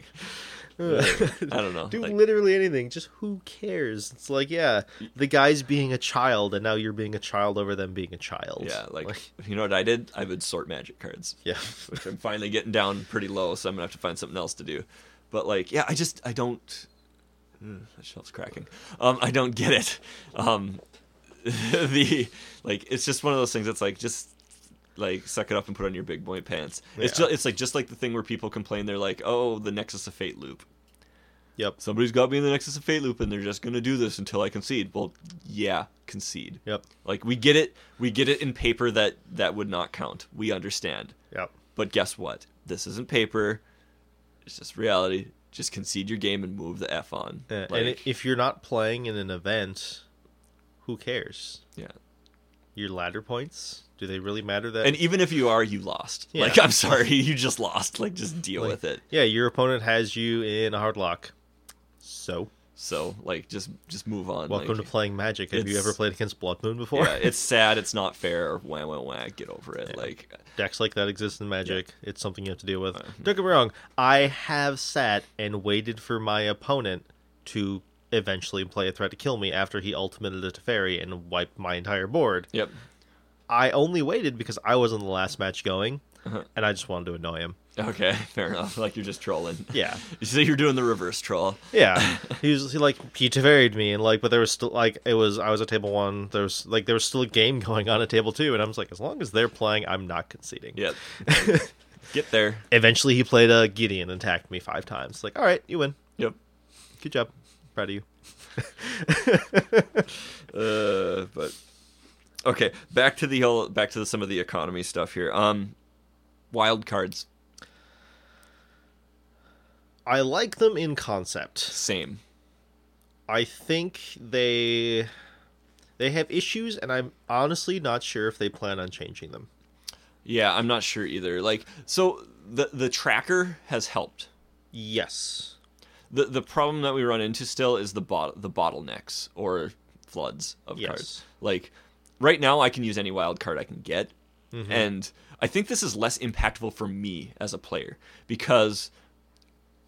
I don't know. Do like- literally anything. Just who cares? It's like, yeah, the guy's being a child, and now you're being a child over them being a child. yeah, like you know what I did? I would sort magic cards. yeah. which I'm finally getting down pretty low, so I'm gonna have to find something else to do. But like, yeah, I just I don't. Mm, that shelf's cracking. Um, I don't get it. Um, the like, it's just one of those things. that's like just like suck it up and put on your big boy pants. It's just it's like just like the thing where people complain. They're like, oh, the Nexus of Fate loop. Yep. Somebody's got me in the Nexus of Fate loop, and they're just gonna do this until I concede. Well, yeah, concede. Yep. Like we get it. We get it in paper that that would not count. We understand. Yep. But guess what? This isn't paper. It's just reality. Just concede your game and move the f on. Uh, Like, and if you're not playing in an event, who cares? yeah. Your ladder points, do they really matter? That And even if you are, you lost. Yeah. Like I'm sorry, you just lost. Like just deal Like, with it. yeah, your opponent has you in a hard lock. So, So like just just move on. welcome like, to playing Magic. Have you ever played against Blood Moon before? Yeah, it's sad. It's not fair. Wah wah wah. Get over it. Yeah. Like decks like that exist in Magic. It's something you have to deal with. Uh, Don't get me wrong. I have sat and waited for my opponent to eventually play a threat to kill me after he ultimated a Teferi and wiped my entire board. yep. I only waited because I was in the last match going, Uh-huh. and I just wanted to annoy him. Okay, fair enough. Like you're just trolling. Yeah. You say you're doing the reverse troll. Yeah, he was he like he Teferi'd me and like, but there was still like it was I was at table one. There was like there was still a game going on at table two, and I was like, as long as they're playing, I'm not conceding. Yep. Get there. Eventually, he played a Gideon and attacked me five times. Like, all right, you win. Yep. Good job. Proud of you. Uh, but okay, back to the whole back to the, some of the economy stuff here. Um, wild cards, I like them in concept. same. I think they they have issues, and I'm honestly not sure if they plan on changing them. Yeah, I'm not sure either. Like, so the the tracker has helped. Yes. the The problem that we run into still is the bot the bottlenecks or floods of Yes. cards. Like, right now I can use any wild card I can get, mm-hmm. and I think this is less impactful for me as a player because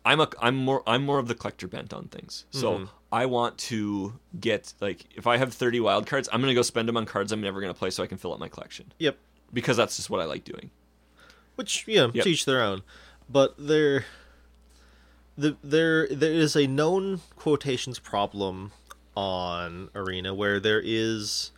I'm a I'm more I'm more of the collector bent on things. So mm-hmm. I want to get like if I have 30 wild cards, I'm gonna go spend them on cards I'm never gonna play so I can fill up my collection Yep. because that's just what I like doing. Which yeah, Yep. to each their own. But there, the there there is a known quotations problem on Arena where there is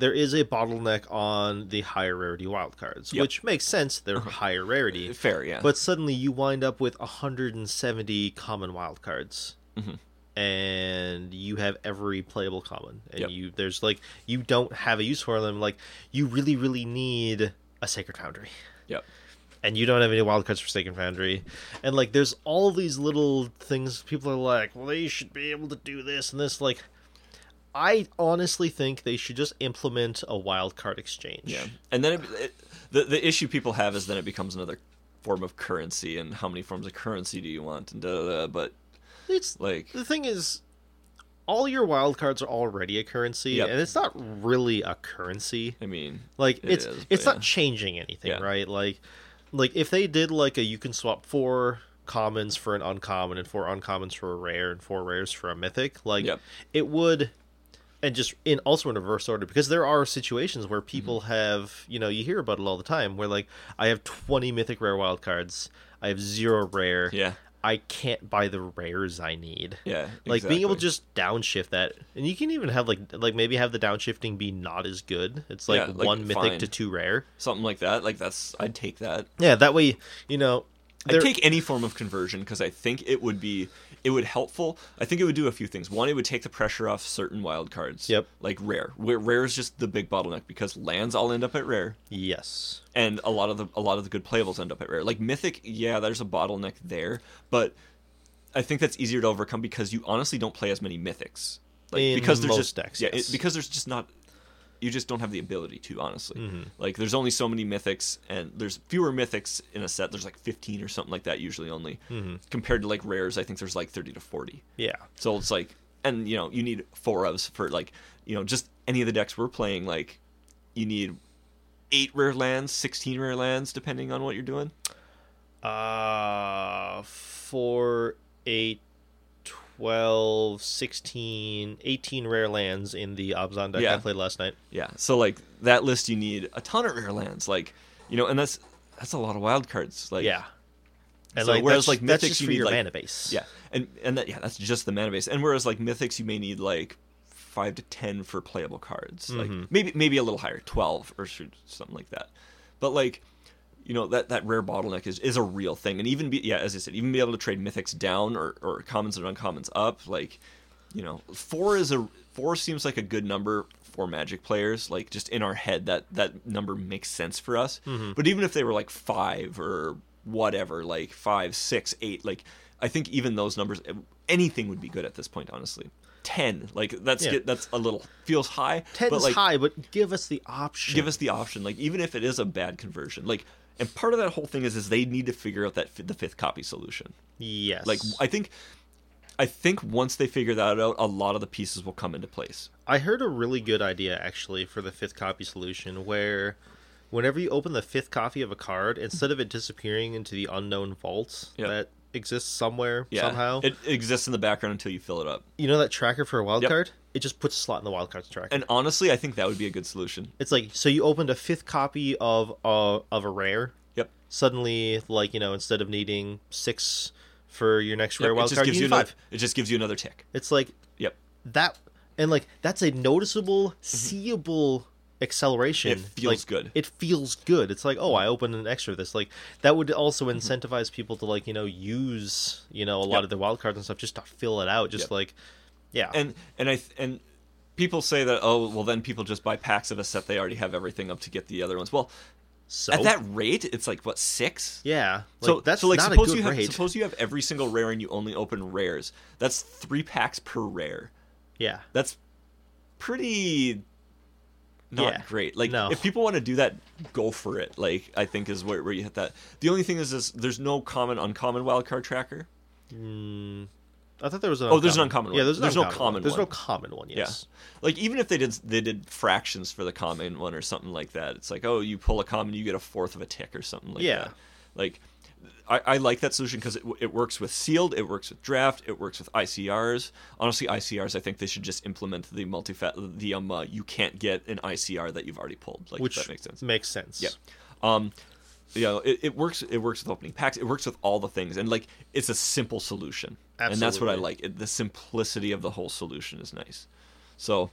there is a bottleneck on the higher rarity wildcards, Yep. which makes sense. They're higher rarity, Fair, yeah. but suddenly you wind up with 170 common wildcards. Mhm. And you have every playable common, and Yep. you there's like you don't have a use for them. Like you really, really need a Sacred Foundry yep. and you don't have any wildcards for Sacred Foundry, and like there's all these little things. People are like, well, they should be able to do this and this. Like, I honestly think they should just implement a wildcard exchange. Yeah, and then it, it, the the issue people have is then it becomes another form of currency, and how many forms of currency do you want? And da, da, da. but it's like, the thing is, all your wildcards are already a currency, Yep. and it's not really a currency. I mean, Like It it's is, it's yeah. not changing anything, Yeah. right? Like like if they did like a you can swap four commons for an uncommon and four uncommons for a rare and four rares for a mythic, like Yep. it would and just in also in reverse order because there are situations where people Mm-hmm. have you know you hear about it all the time where like I have 20 mythic rare wildcards I have zero rare yeah, I can't buy the rares I need yeah, like being able to just downshift that and you can even have like like maybe have the downshifting be not as good it's like, Yeah, like, one mythic fine. to two rare something like that. Like that's I'd take that. yeah that way you know I'd take any form of conversion because I think it would be it would helpful. I think it would do a few things. One, it would take the pressure off certain wild cards. Yep. Like rare. Where rare is just the big bottleneck because lands all end up at rare. yes and a lot of the a lot of the good playables end up at rare. Like mythic, yeah, there's a bottleneck there, but I think that's easier to overcome because you honestly don't play as many mythics. Like In because there's just decks, yeah, it- because there's just not you just don't have the ability to honestly. Mm-hmm. Like there's only so many mythics and there's fewer mythics in a set. There's like 15 or something like that usually only. Mm-hmm. Compared to like rares, I think there's like 30 to 40. yeah So it's like, and you know, you need four ofs for like, you know, just any of the decks we're playing. Like, you need eight rare lands, sixteen rare lands, depending on what you're doing. uh 4 8 12 16 18 rare lands in the Abzan deck Yeah. I played last night Yeah. So like that list, you need a ton of rare lands. Like, you know, and that's that's a lot of wild cards. Like, yeah and So like whereas, that's, like, Mythics, just you need, your like- mana base yeah, and and that yeah, that's just the mana base. And whereas like mythics, you may need like five to ten for playable cards. Mm-hmm. Like maybe maybe a little higher, twelve or something like that. But like. You know that, that rare bottleneck is, is a real thing, and even be yeah, as I said, even be able to trade mythics down or, or commons and uncommons up, like you know, four is a four seems like a good number for Magic players. Like just in our head, that that number makes sense for us. Mm-hmm. But even if they were like five or whatever, like five, six, eight, like I think even those numbers, anything would be good at this point. Honestly, ten, like that's Yeah. that's a little feels high. 10 but like high but give us the option give us the option. Like even if it is a bad conversion, like and part of that whole thing is is they need to figure out that fi- the fifth copy solution. yes Like I think. I think once they figure that out, a lot of the pieces will come into place. I heard a really good idea actually for the fifth copy solution where whenever you open the fifth copy of a card, instead of it disappearing into the unknown vault Yep. that exists somewhere Yeah, somehow, it exists in the background until you fill it up. you know that tracker for a wild Yep. card? It just puts a slot in the wildcards track. And honestly, I think that would be a good solution. it's like so you opened a fifth copy of a of a rare. Yep. Suddenly, like you know, instead of needing six for your next rare Yep, wild just card, gives you need another, five. It just gives you another tick. It's like Yep. that, and like that's a noticeable, seeable acceleration. Mm-hmm. It feels Like, good. It feels good. It's like, oh, I opened an extra of this. Like that would also Mm-hmm. incentivize people to like you know use you know a lot Yep. of the wild cards and stuff just to fill it out. Just Yep. like, yeah, And and I th- and people say that oh well then people just buy packs of a set they already have everything up to get the other ones. Well, so at that rate, it's like what six? yeah, like, so that's so like suppose you have rate. suppose you have every single rare and you only open rares. That's three packs per rare. yeah, That's pretty not Yeah. great. Like No. if people want to do that, go for it. Like I think is where, where you hit that. The only thing is, is there's no common uncommon wildcard tracker. Mm, I thought there was an. Oh, there's an uncommon Yeah, one. there's, an There's no common one. There's no common one. Yes. Yeah. Like even if they did they did fractions for the common one or something like that, it's like oh you pull a common you get a fourth of a tick or something like Yeah. that. Like I, I like that solution because it, it works with sealed, it works with draft, it works with ICRs. Honestly, ICRs I think they should just implement the multi the um uh, you can't get an ICR that you've already pulled. Like Which that makes sense. Makes sense. Yeah. Um, know, it, it works. It works with opening packs. It works with all the things, and like it's a simple solution, and that's what I like. It, the simplicity of the whole solution is nice. So,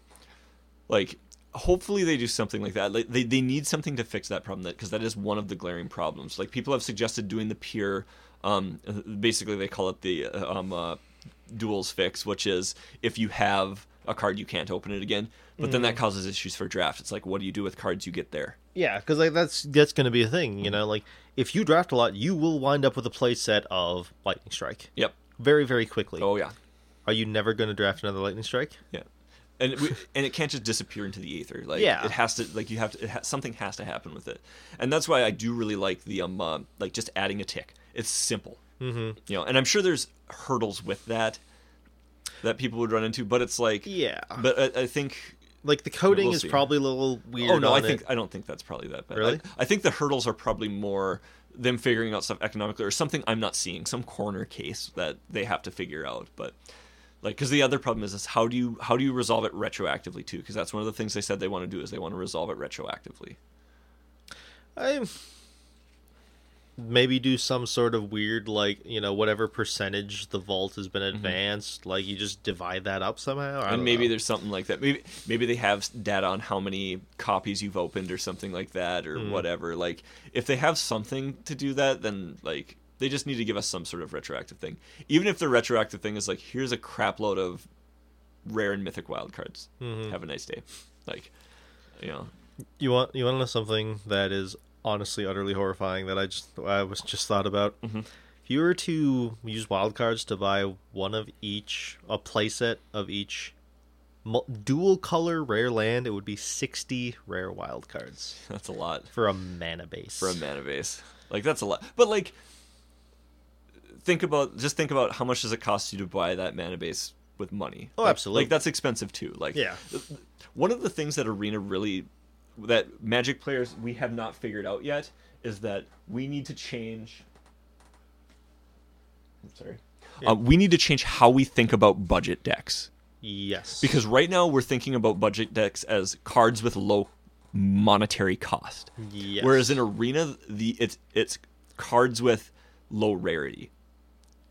like, hopefully they do something like that. Like, they they need something to fix that problem, that because that is one of the glaring problems. Like people have suggested doing the pure, um, basically they call it the uh, um, uh, duels fix, which is if you have a card you can't open it again, but then that Mm. causes issues for draft. It's like, what do you do with cards you get there? Yeah, because like that's that's going to be a thing. You know, like if you draft a lot, you will wind up with a play set of lightning strike Yep. very very quickly. Oh yeah. Are you never going to draft another lightning strike? Yeah, and it, and it can't just disappear into the ether. Like Yeah. it has to. Like you have to. It ha- something has to happen with it, and that's why I do really like the um uh, like just adding a tick. It's simple, mm-hmm. you know, and I'm sure there's hurdles with that that people would run into, but it's like Yeah. But I, I think. Like the coding We'll is see. probably a little weird. Oh no, I think it. I don't think that's probably that bad. Really? I, I think the hurdles are probably more them figuring out stuff economically or something I'm not seeing, some corner case that they have to figure out. But like, because the other problem is, is how do you how do you resolve it retroactively too? Because that's one of the things they said they want to do is they want to resolve it retroactively. I maybe do some sort of weird like you know whatever percentage the vault has been advanced like you just divide that up somehow Mm-hmm. and maybe know. there's something like that. Maybe maybe they have data on how many copies you've opened or something like that or Hmm. whatever. Like if they have something to do that, then like they just need to give us some sort of retroactive thing. Even if the retroactive thing is like here's a crap load of rare and mythic wild cards. Mm-hmm. Have a nice day. Like you know. you want you want to know something that is honestly utterly horrifying that I just I was just thought about Mm-hmm. if you were to use wildcards to buy one of each a playset of each dual color rare land it would be 60 rare wildcards That's a lot. for a mana base for a mana base. Like that's a lot. But like think about just think about how much does it cost you to buy that mana base with money? Oh, Like- absolutely. Like that's expensive too. Like Yeah. One of the things that Arena really that Magic players we have not figured out yet is that we need to change I'm sorry. Uh, we need to change how we think about budget decks yes because right now we're thinking about budget decks as cards with low monetary cost. yes. Whereas in arena, the it's it's cards with low rarity.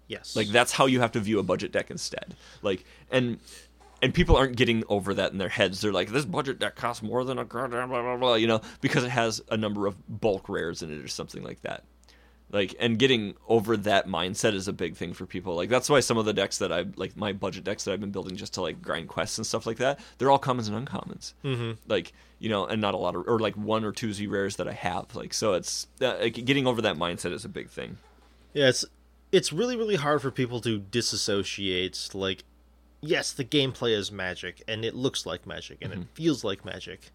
yes Like that's how you have to view a budget deck instead. Like and and people aren't getting over that in their heads. They're like, this budget deck costs more than a card, blah blah blah, blah you know, because it has a number of bulk rares in it or something like that. Like and getting over that mindset is a big thing for people. Like that's why some of the decks that I like my budget decks that I've been building just to like grind quests and stuff like that, they're all commons and uncommons. Mm-hmm. Like you know, and not a lot of or like one or two Z rares that I have. Like so, it's uh, like, getting over that mindset is a big thing. Yeah, it's it's really really hard for people to disassociate. Like, yes, the gameplay is magic, and it looks like magic, and Mm-hmm. it feels like magic.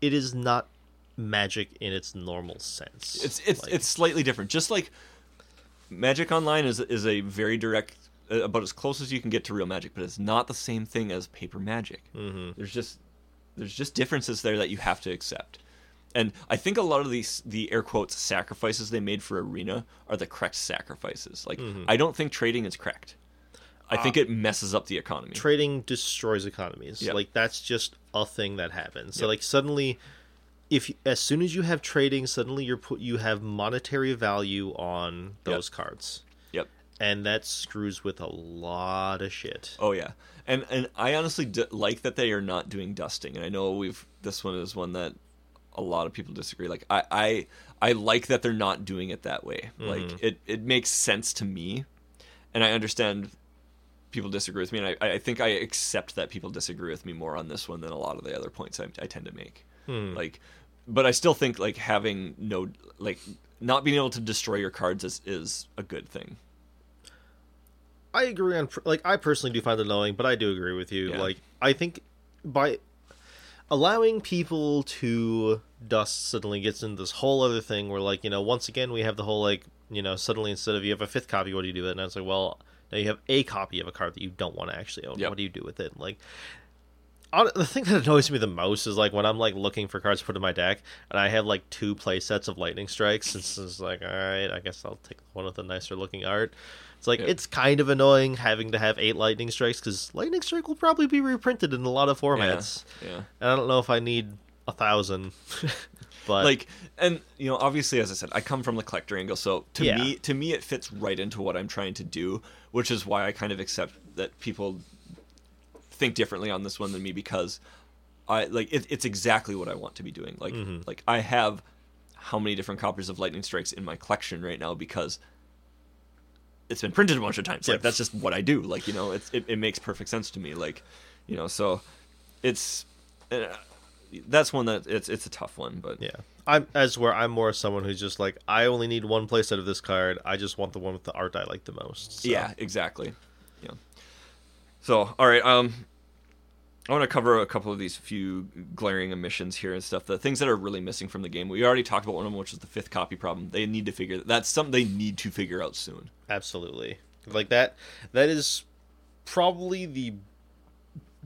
It is not magic in its normal sense. It's it's Like, it's slightly different. Just like Magic Online is is a very direct, uh, about as close as you can get to real magic, but it's not the same thing as paper magic. Mm-hmm. There's just there's just differences there that you have to accept. And I think a lot of these the air quotes sacrifices they made for Arena are the correct sacrifices. Like I don't think trading is correct. I think uh, it messes up the economy. trading destroys economies. Yeah. Like that's just a thing that happens. So Yep. like suddenly if as soon as you have trading, suddenly you're put you have monetary value on those cards. yep. And that screws with a lot of shit. Oh yeah, and and I honestly d- like that they are not doing dusting. And I know we've this one is one that a lot of people disagree. Like I I I like that they're not doing it that way. Mm-hmm. Like it it makes sense to me, and I understand people disagree with me, and I I think I accept that people disagree with me more on this one than a lot of the other points I, I tend to make. Hmm. Like, but I still think like having no like not being able to destroy your cards is is a good thing. I agree on like I personally do find it annoying, but I do agree with you. Yeah. Like I think by allowing people to dust suddenly gets into this whole other thing where like you know once again we have the whole like you know suddenly instead of you have a fifth copy what do you do with it and it's like well now you have a copy of a card that you don't want to actually own Yep. what do you do with it like the thing that annoys me the most is like when I'm like looking for cards to put in my deck and I have like two play sets of lightning strikes. And It's just like, all right, I guess I'll take one with the nicer looking art. It's like it's kind of annoying having to have eight lightning strikes because lightning strike will probably be reprinted in a lot of formats, Yeah, yeah. and I don't know if I need a thousand. But like and you know obviously as i said i come from the collector angle so to Yeah. me to me it fits right into what i'm trying to do which is why i kind of accept that people think differently on this one than me because i like it, it's exactly what i want to be doing. Like Mm-hmm. like i have how many different copies of lightning strikes in my collection right now because it's been printed a bunch of times. Like that's just what i do. Like you know it's it, it makes perfect sense to me. Like you know so it's uh, that's one that it's it's a tough one but yeah, I'm as where I'm more someone who's just like I only need one place out of this card. I just want the one with the art I like the most. So, Yeah, exactly. Yeah. So, all right. Um, I want to cover a couple of these few glaring omissions here and stuff. The things that are really missing from the game. We already talked about one of them, which is the fifth copy problem. They need to figure that's something they need to figure out soon. absolutely. Like that. That is probably the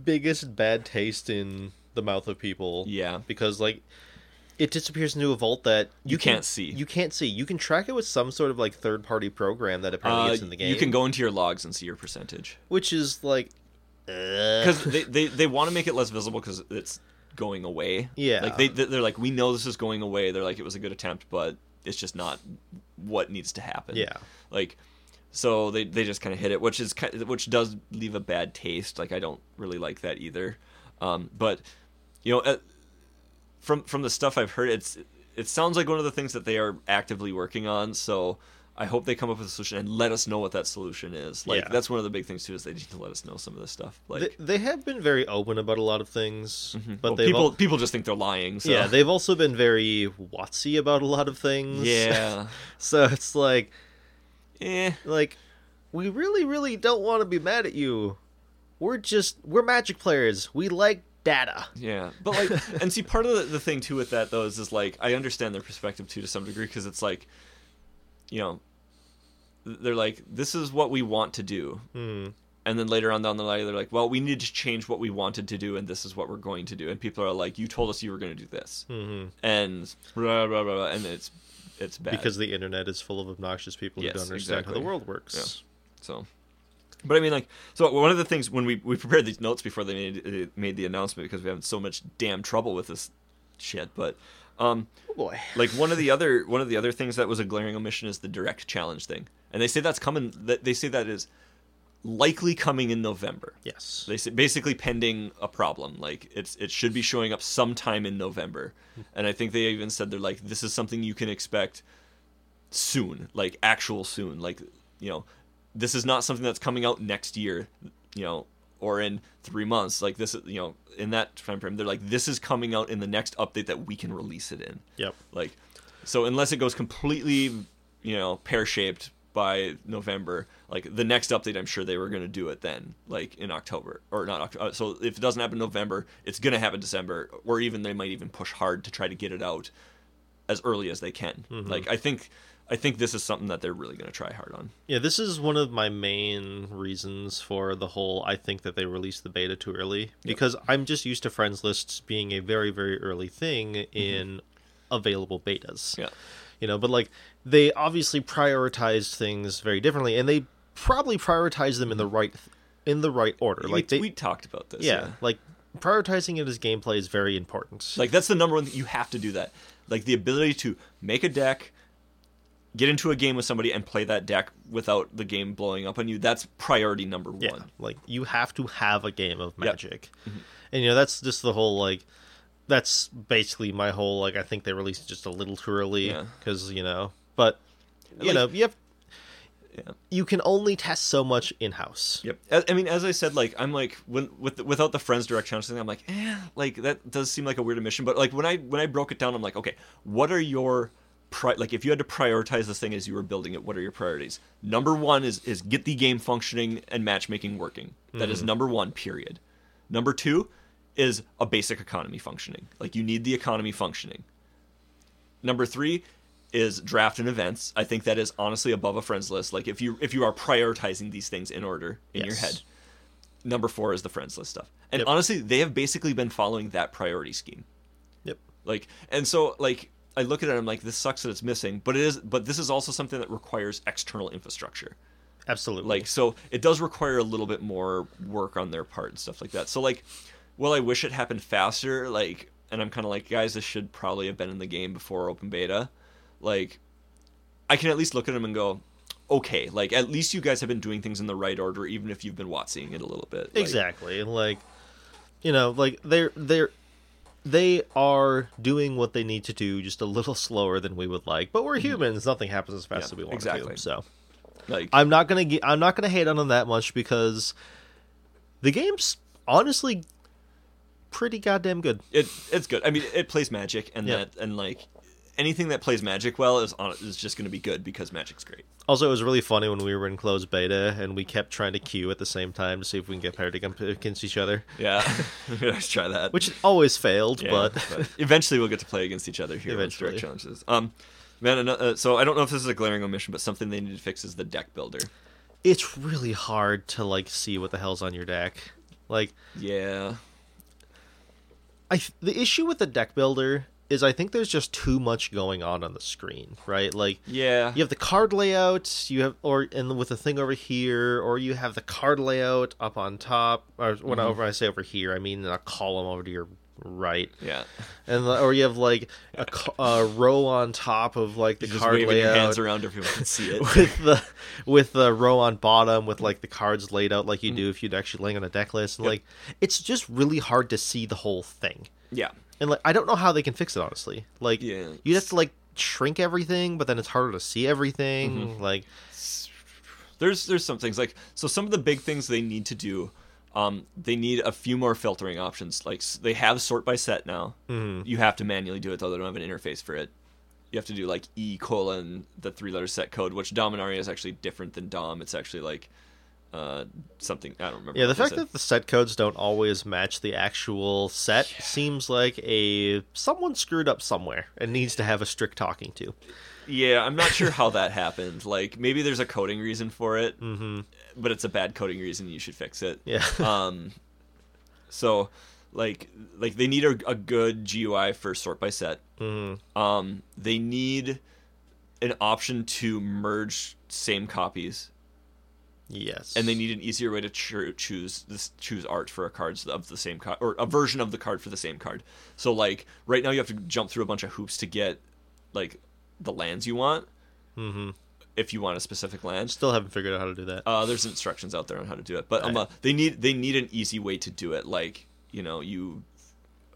biggest bad taste in the mouth of people. Yeah. because like it disappears into a vault that You can- can't see. You can't see. You can track it with some sort of like third party program that apparently Uh, is in the game. you can go into your logs and see your percentage which is like because they, they they want to make it less visible because it's going away. Yeah. Like they they're like we know this is going away. They're like it was a good attempt, but it's just not what needs to happen. Yeah. like so they they just kind of hit it which is which does leave a bad taste like i don't really like that either um, but you know uh, from from the stuff i've heard it's it sounds like one of the things that they are actively working on so i hope they come up with a solution and let us know what that solution is like Yeah. that's one of the big things too is they need to let us know some of this stuff like they, they have been very open about a lot of things, but Mm-hmm. well, people al- people just think they're lying so yeah they've also been very watsy about a lot of things. yeah so it's like eh. like we really really don't want to be mad at you. We're just we're magic players. We like data. Yeah, but like, and see, part of the, the thing too with that though is, is like I understand their perspective too to some degree because it's like, you know, they're like, this is what we want to do, Hmm. and then later on down the line they're like, well, we need to change what we wanted to do, and this is what we're going to do, and people are like, you told us you were going to do this, hmm and blah blah blah, blah and it's it's bad Because the internet is full of obnoxious people Yes, who don't understand exactly. how the world works. So, but I mean, like, so one of the things when we we prepared these notes before they made uh, made the announcement because we have so much damn trouble with this shit. But, um, Oh boy. like one of the other one of the other things that was a glaring omission is the direct challenge thing, and they say that's coming. That they say that is likely coming in November. Yes. They say basically pending a problem. Like it's it should be showing up sometime in November, and I think they even said they're like this is something you can expect soon, like actual soon. Like you know, this is not something that's coming out next year, you know, or in three months. Like this, you know, in that time frame, they're like this is coming out in the next update that we can release it in. Yep. Like, so unless it goes completely, you know, pear shaped by November, like the next update, I'm sure they were going to do it then, like in October or not October. Uh, so if it doesn't happen in November, it's going to happen December, or even they might even push hard to try to get it out as early as they can. Mm-hmm. Like I think, I think this is something that they're really going to try hard on. Yeah, this is one of my main reasons for the whole I think that they released the beta too early because I'm just used to friends lists being a very very early thing mm-hmm. in available betas. Yeah. You know, but like they obviously prioritized things very differently and they probably prioritized them in the mm-hmm. right in the right order. Like we, they we talked about this. yeah, like prioritizing it as gameplay is very important. Like that's the number one. Thing you have to do that. Like the ability to make a deck, get into a game with somebody, and play that deck without the game blowing up on you. That's priority number one Yeah, like you have to have a game of Yep. Mm-hmm. Magic, and you know that's just the whole like. That's basically my whole like. I think they released just a little too early Yeah. because you know, but you Like- know, you have Yeah. you can only test so much in house. Yep. I, I mean, as I said, like I'm like when with without the friends direct challenge thing, I'm like, eh, like that does seem like a weird omission. But like when I when I broke it down, I'm like, okay, what are your pri- like if you had to prioritize this thing as you were building it, what are your priorities? Number one is is get the game functioning and matchmaking working. That is mm-hmm. number one. Period. Number two is a basic economy functioning. Like you need the economy functioning. Number three is draft and events. I think that is honestly above a friends list. Like if you if you are prioritizing these things in order in your head. Number four is the friends list stuff. And Yep. honestly, they have basically been following that priority scheme. Yep. Like and so like I look at it, I'm like, this sucks that it's missing, but it is but this is also something that requires external infrastructure Absolutely. like so it does require a little bit more work on their part and stuff like that so like well i wish it happened faster like and I'm kind of like, guys, this should probably have been in the game before open beta. Like, I can at least look at them and go, okay, like at least you guys have been doing things in the right order, even if you've been watching it a little bit. Like, exactly. Like, you know, like they're they're they are doing what they need to do just a little slower than we would like. But we're humans; nothing happens as fast Mm-hmm. Yeah, as we want exactly. to. So Like, I'm not gonna ge- I'm not gonna hate on them that much because the game's honestly pretty goddamn good. it it's good. I mean, it plays Magic, and Yeah. that and like anything that plays Magic well is on is just going to be good because Magic's great. Also, it was really funny when we were in closed beta and we kept trying to queue at the same time to see if we can get paired against each other, Yeah, let's try that. which always failed. Yeah, but eventually we'll get to play against each other here. Eventually, challenges. Um, man, uh, so I don't know if this is a glaring omission, but something they need to fix is the deck builder. it's really hard to like see what the hell's on your deck. Like, Yeah, I th- the issue with the deck builder is I think there's just too much going on on the screen, right? Like, yeah, you have the card layout, you have or and with the thing over here, or you have the card layout up on top. Or Mm-hmm. whenever I say over here, I mean a column over to your right, yeah. and the- or you have like a, a row on top of like the Just card your layout hands around, if everyone can see it. with the with the row on bottom with like the cards laid out like you Mm. do if you'd actually laying on a deck list, and Yep. like it's just really hard to see the whole thing. yeah, And like I don't know how they can fix it honestly. Like Yeah. you'd have to like shrink everything, but then it's harder to see everything. Mm-hmm. Like there's there's some things like so some of the big things they need to do um, they need a few more filtering options like they have sort by set now Mm-hmm. you have to manually do it though they don't have an interface for it you have to do like e colon the three letter set code which dominaria is actually different than dom it's actually like uh, something i don't remember yeah, the fact that the set codes don't always match the actual set seems like a someone screwed up somewhere and needs to have a strict talking to. yeah i'm not sure how that happened like maybe there's a coding reason for it Mm-hmm. but it's a bad coding reason you should fix it Yeah. um so like like they need a, a good gui for sort by set mm-hmm. um they need an option to merge same copies Yes. and they need an easier way to cho- choose this choose art for a cards of the same card or a version of the card for the same card so like right now you have to jump through a bunch of hoops to get like the lands you want mm-hmm. if you want a specific land Still haven't figured out how to do that. uh, there's instructions out there on how to do it, but um, uh, they need they need an easy way to do it. Like you know, you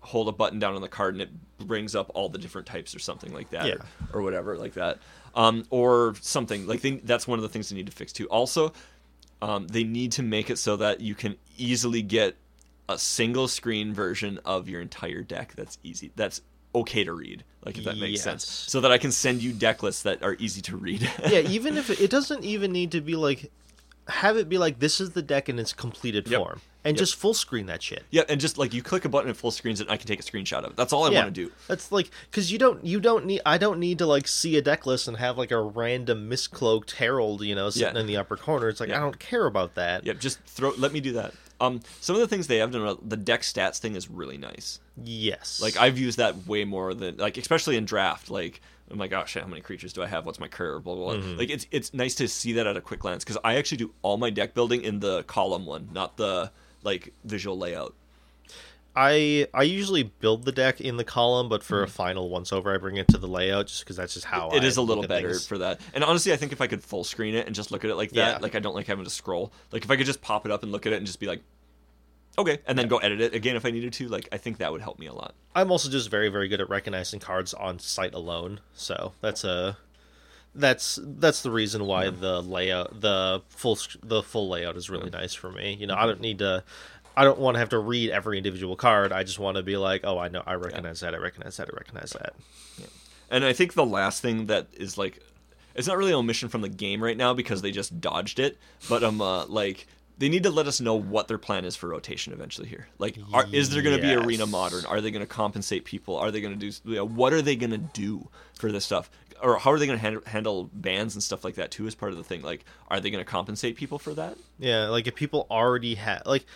hold a button down on the card and it brings up all the different types or something like that, Yeah. or, or whatever like that, um, or something like they, that's one of the things they need to fix too. Also, um, they need to make it so that you can easily get a single screen version of your entire deck. That's easy. That's okay to read. Like if that makes sense, so that I can send you deck lists that are easy to read. yeah, even if it, it doesn't even need to be like have it be like this is the deck in its completed Yep. form and Yep. just full screen that shit. Yeah, and just like you click a button and full screens it, and I can take a screenshot of it. That's all I yeah, want to do. That's like because you don't you don't need I don't need to like see a deck list and have like a random miscloaked herald you know sitting Yeah. in the upper corner. It's like Yeah. I don't care about that. Yep, just throw. Let me do that. Um, some of the things they have done, the deck stats thing is really nice. Yes, Like I've used that way more than like, especially in draft. Like I'm like, oh shit, how many creatures do I have? What's my curve? Blah blah blah. Mm-hmm. Like it's it's nice to see that at a quick glance because I actually do all my deck building in the column one, not the like visual layout. I I usually build the deck in the column, but for a final once over, I bring it to the layout just because that's just how Mm-hmm. It I is a little better things. for that. And honestly, I think if I could full screen it and just look at it like that, Yeah. like I don't like having to scroll. Like if I could just pop it up and look at it and just be like, okay, and then go edit it again if I needed to. Like I think that would help me a lot. I'm also just very very good at recognizing cards on site alone, so that's a that's that's the reason why the layout the full the full layout is really nice for me. You know, I don't need to. I don't want to have to read every individual card. I just want to be like, oh, I know, I recognize that, I recognize that, I recognize that. And I think the last thing that is like, it's not really an omission from the game right now because they just dodged it. But um, uh, like they need to let us know what their plan is for rotation eventually here. Like, are, is there going to be arena modern? Are they going to compensate people? Are they going to do? You know, what are they going to do for this stuff? Or how are they going to hand, handle bans and stuff like that too? As part of the thing, like, are they going to compensate people for that? Yeah, like if people already have like,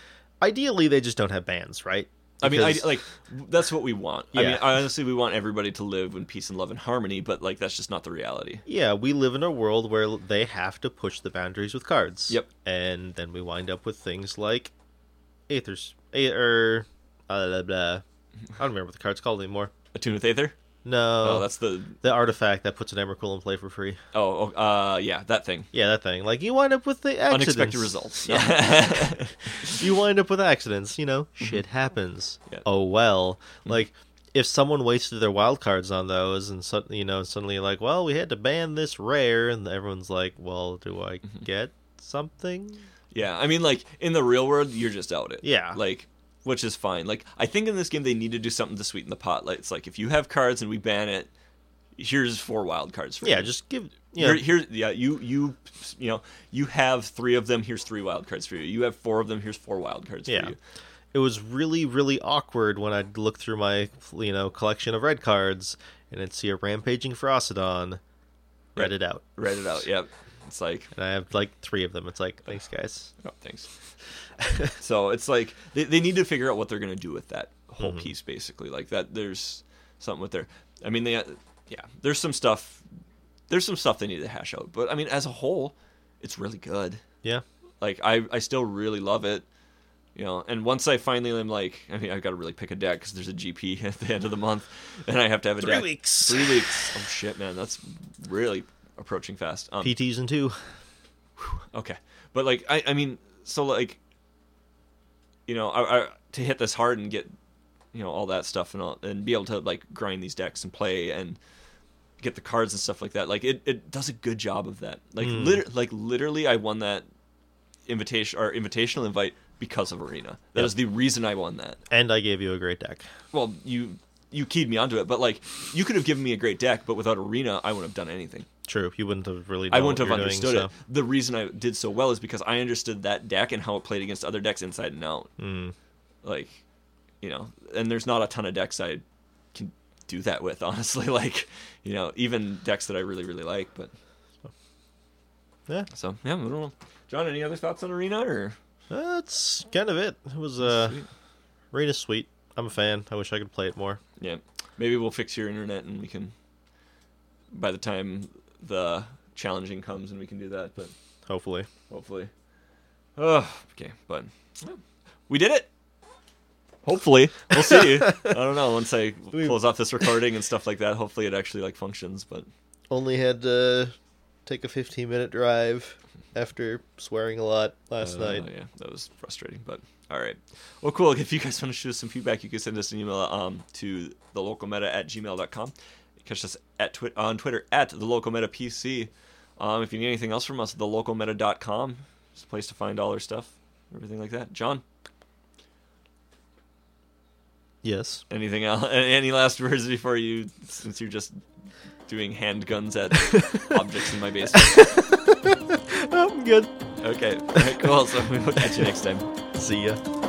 ideally they just don't have bans, right? I mean, I, like that's what we want. I mean, honestly, we want everybody to live in peace and love and harmony, but like that's just not the reality. Yeah, we live in a world where they have to push the boundaries with cards. Yep. And then we wind up with things like Aethers, a- or uh, blah, blah, I don't remember what the card's called anymore. Attune with Aether. No, Oh, that's the. the artifact that puts an Emrakul in play for free. Oh, oh, uh, yeah, that thing. Yeah, that thing. Like you wind up with the accidents. Unexpected results. Yeah. you wind up with accidents. You know, shit happens. Mm-hmm. Yeah. Mm-hmm. Oh well. Like if someone wasted their wild cards on those, and so, you know, suddenly like, well, we had to ban this rare, and everyone's like, well, do I Mm-hmm. get something? yeah, I mean, like in the real world, you're just out it. Yeah. Like, which is fine. Like, I think in this game they need to do something to sweeten the pot. Like, it's like if you have cards and we ban it, here's four wild cards for Yeah, you. Yeah, just give. You know, Here, here, yeah, you, you, you know, you have three of them. Here's three wild cards for you. You have four of them. Here's four wild cards Yeah. for you. it was really really awkward when I'd look through my you know collection of red cards and I'd see a rampaging Ferocidon, read Right. it out, Write it out. Yep. It's like, and I have like three of them. It's like thanks guys. oh, thanks. so it's like they, they need to figure out what they're going to do with that whole Mm-hmm. piece, basically. Like that, there's something with their. I mean, they, yeah, there's some stuff. There's some stuff they need to hash out, but I mean, as a whole, it's really good. Yeah, Like I, I still really love it. You know, and once I finally am like, I mean, I've got to really pick a deck because there's a GP at the end of the month, and I have to have a Three deck. weeks. Three weeks. Oh shit, man, that's really approaching fast. Um, PTs and two. Okay, but like I, I mean, so like, you know, I, I, to hit this hard and get, you know, all that stuff and all, and be able to like grind these decks and play and get the cards and stuff like that. Like it, it does a good job of that. Like Mm. lit- like literally, I won that invitation or invitational invite because of Arena. That Yep. is the reason I won that. And I gave you a great deck. Well, you you keyed me onto it, but like you could have given me a great deck, but without Arena, I wouldn't have done anything. True, you wouldn't have really. I wouldn't have understood doing, it. The reason I did so well is because I understood that deck and how it played against other decks inside and out. Mm. Like, you know, and there's not a ton of decks I can do that with, honestly. Like, you know, even decks that I really, really like. But Yeah, so yeah, I don't know. John, any other thoughts on Arena or? that's kind of it. It was uh, Sweet. Arena's sweet. I'm a fan. I wish I could play it more. Yeah, maybe we'll fix your internet and we can. By the time the challenging comes, and we can do that, but Hopefully, hopefully. Oh, okay, but yeah, we did it. Hopefully, we'll see. I don't know. Once I We- close off this recording and stuff like that, hopefully it actually like functions. But only had to take a 15 minute drive after swearing a lot last uh, night. yeah, that was frustrating. But all right, well, cool. If you guys want to shoot us some feedback, you can send us an email um, to the local meta at gmail.com. Catch us at twi- on Twitter at the local meta PC. Um, if you need anything else from us, thelocalmeta.com is a place to find all our stuff, everything like that. John. Yes. Anything else? Any last words before you, since you're just doing handguns at objects in my basement? I'm good. Okay, all right, cool. So we will catch you next time. See ya.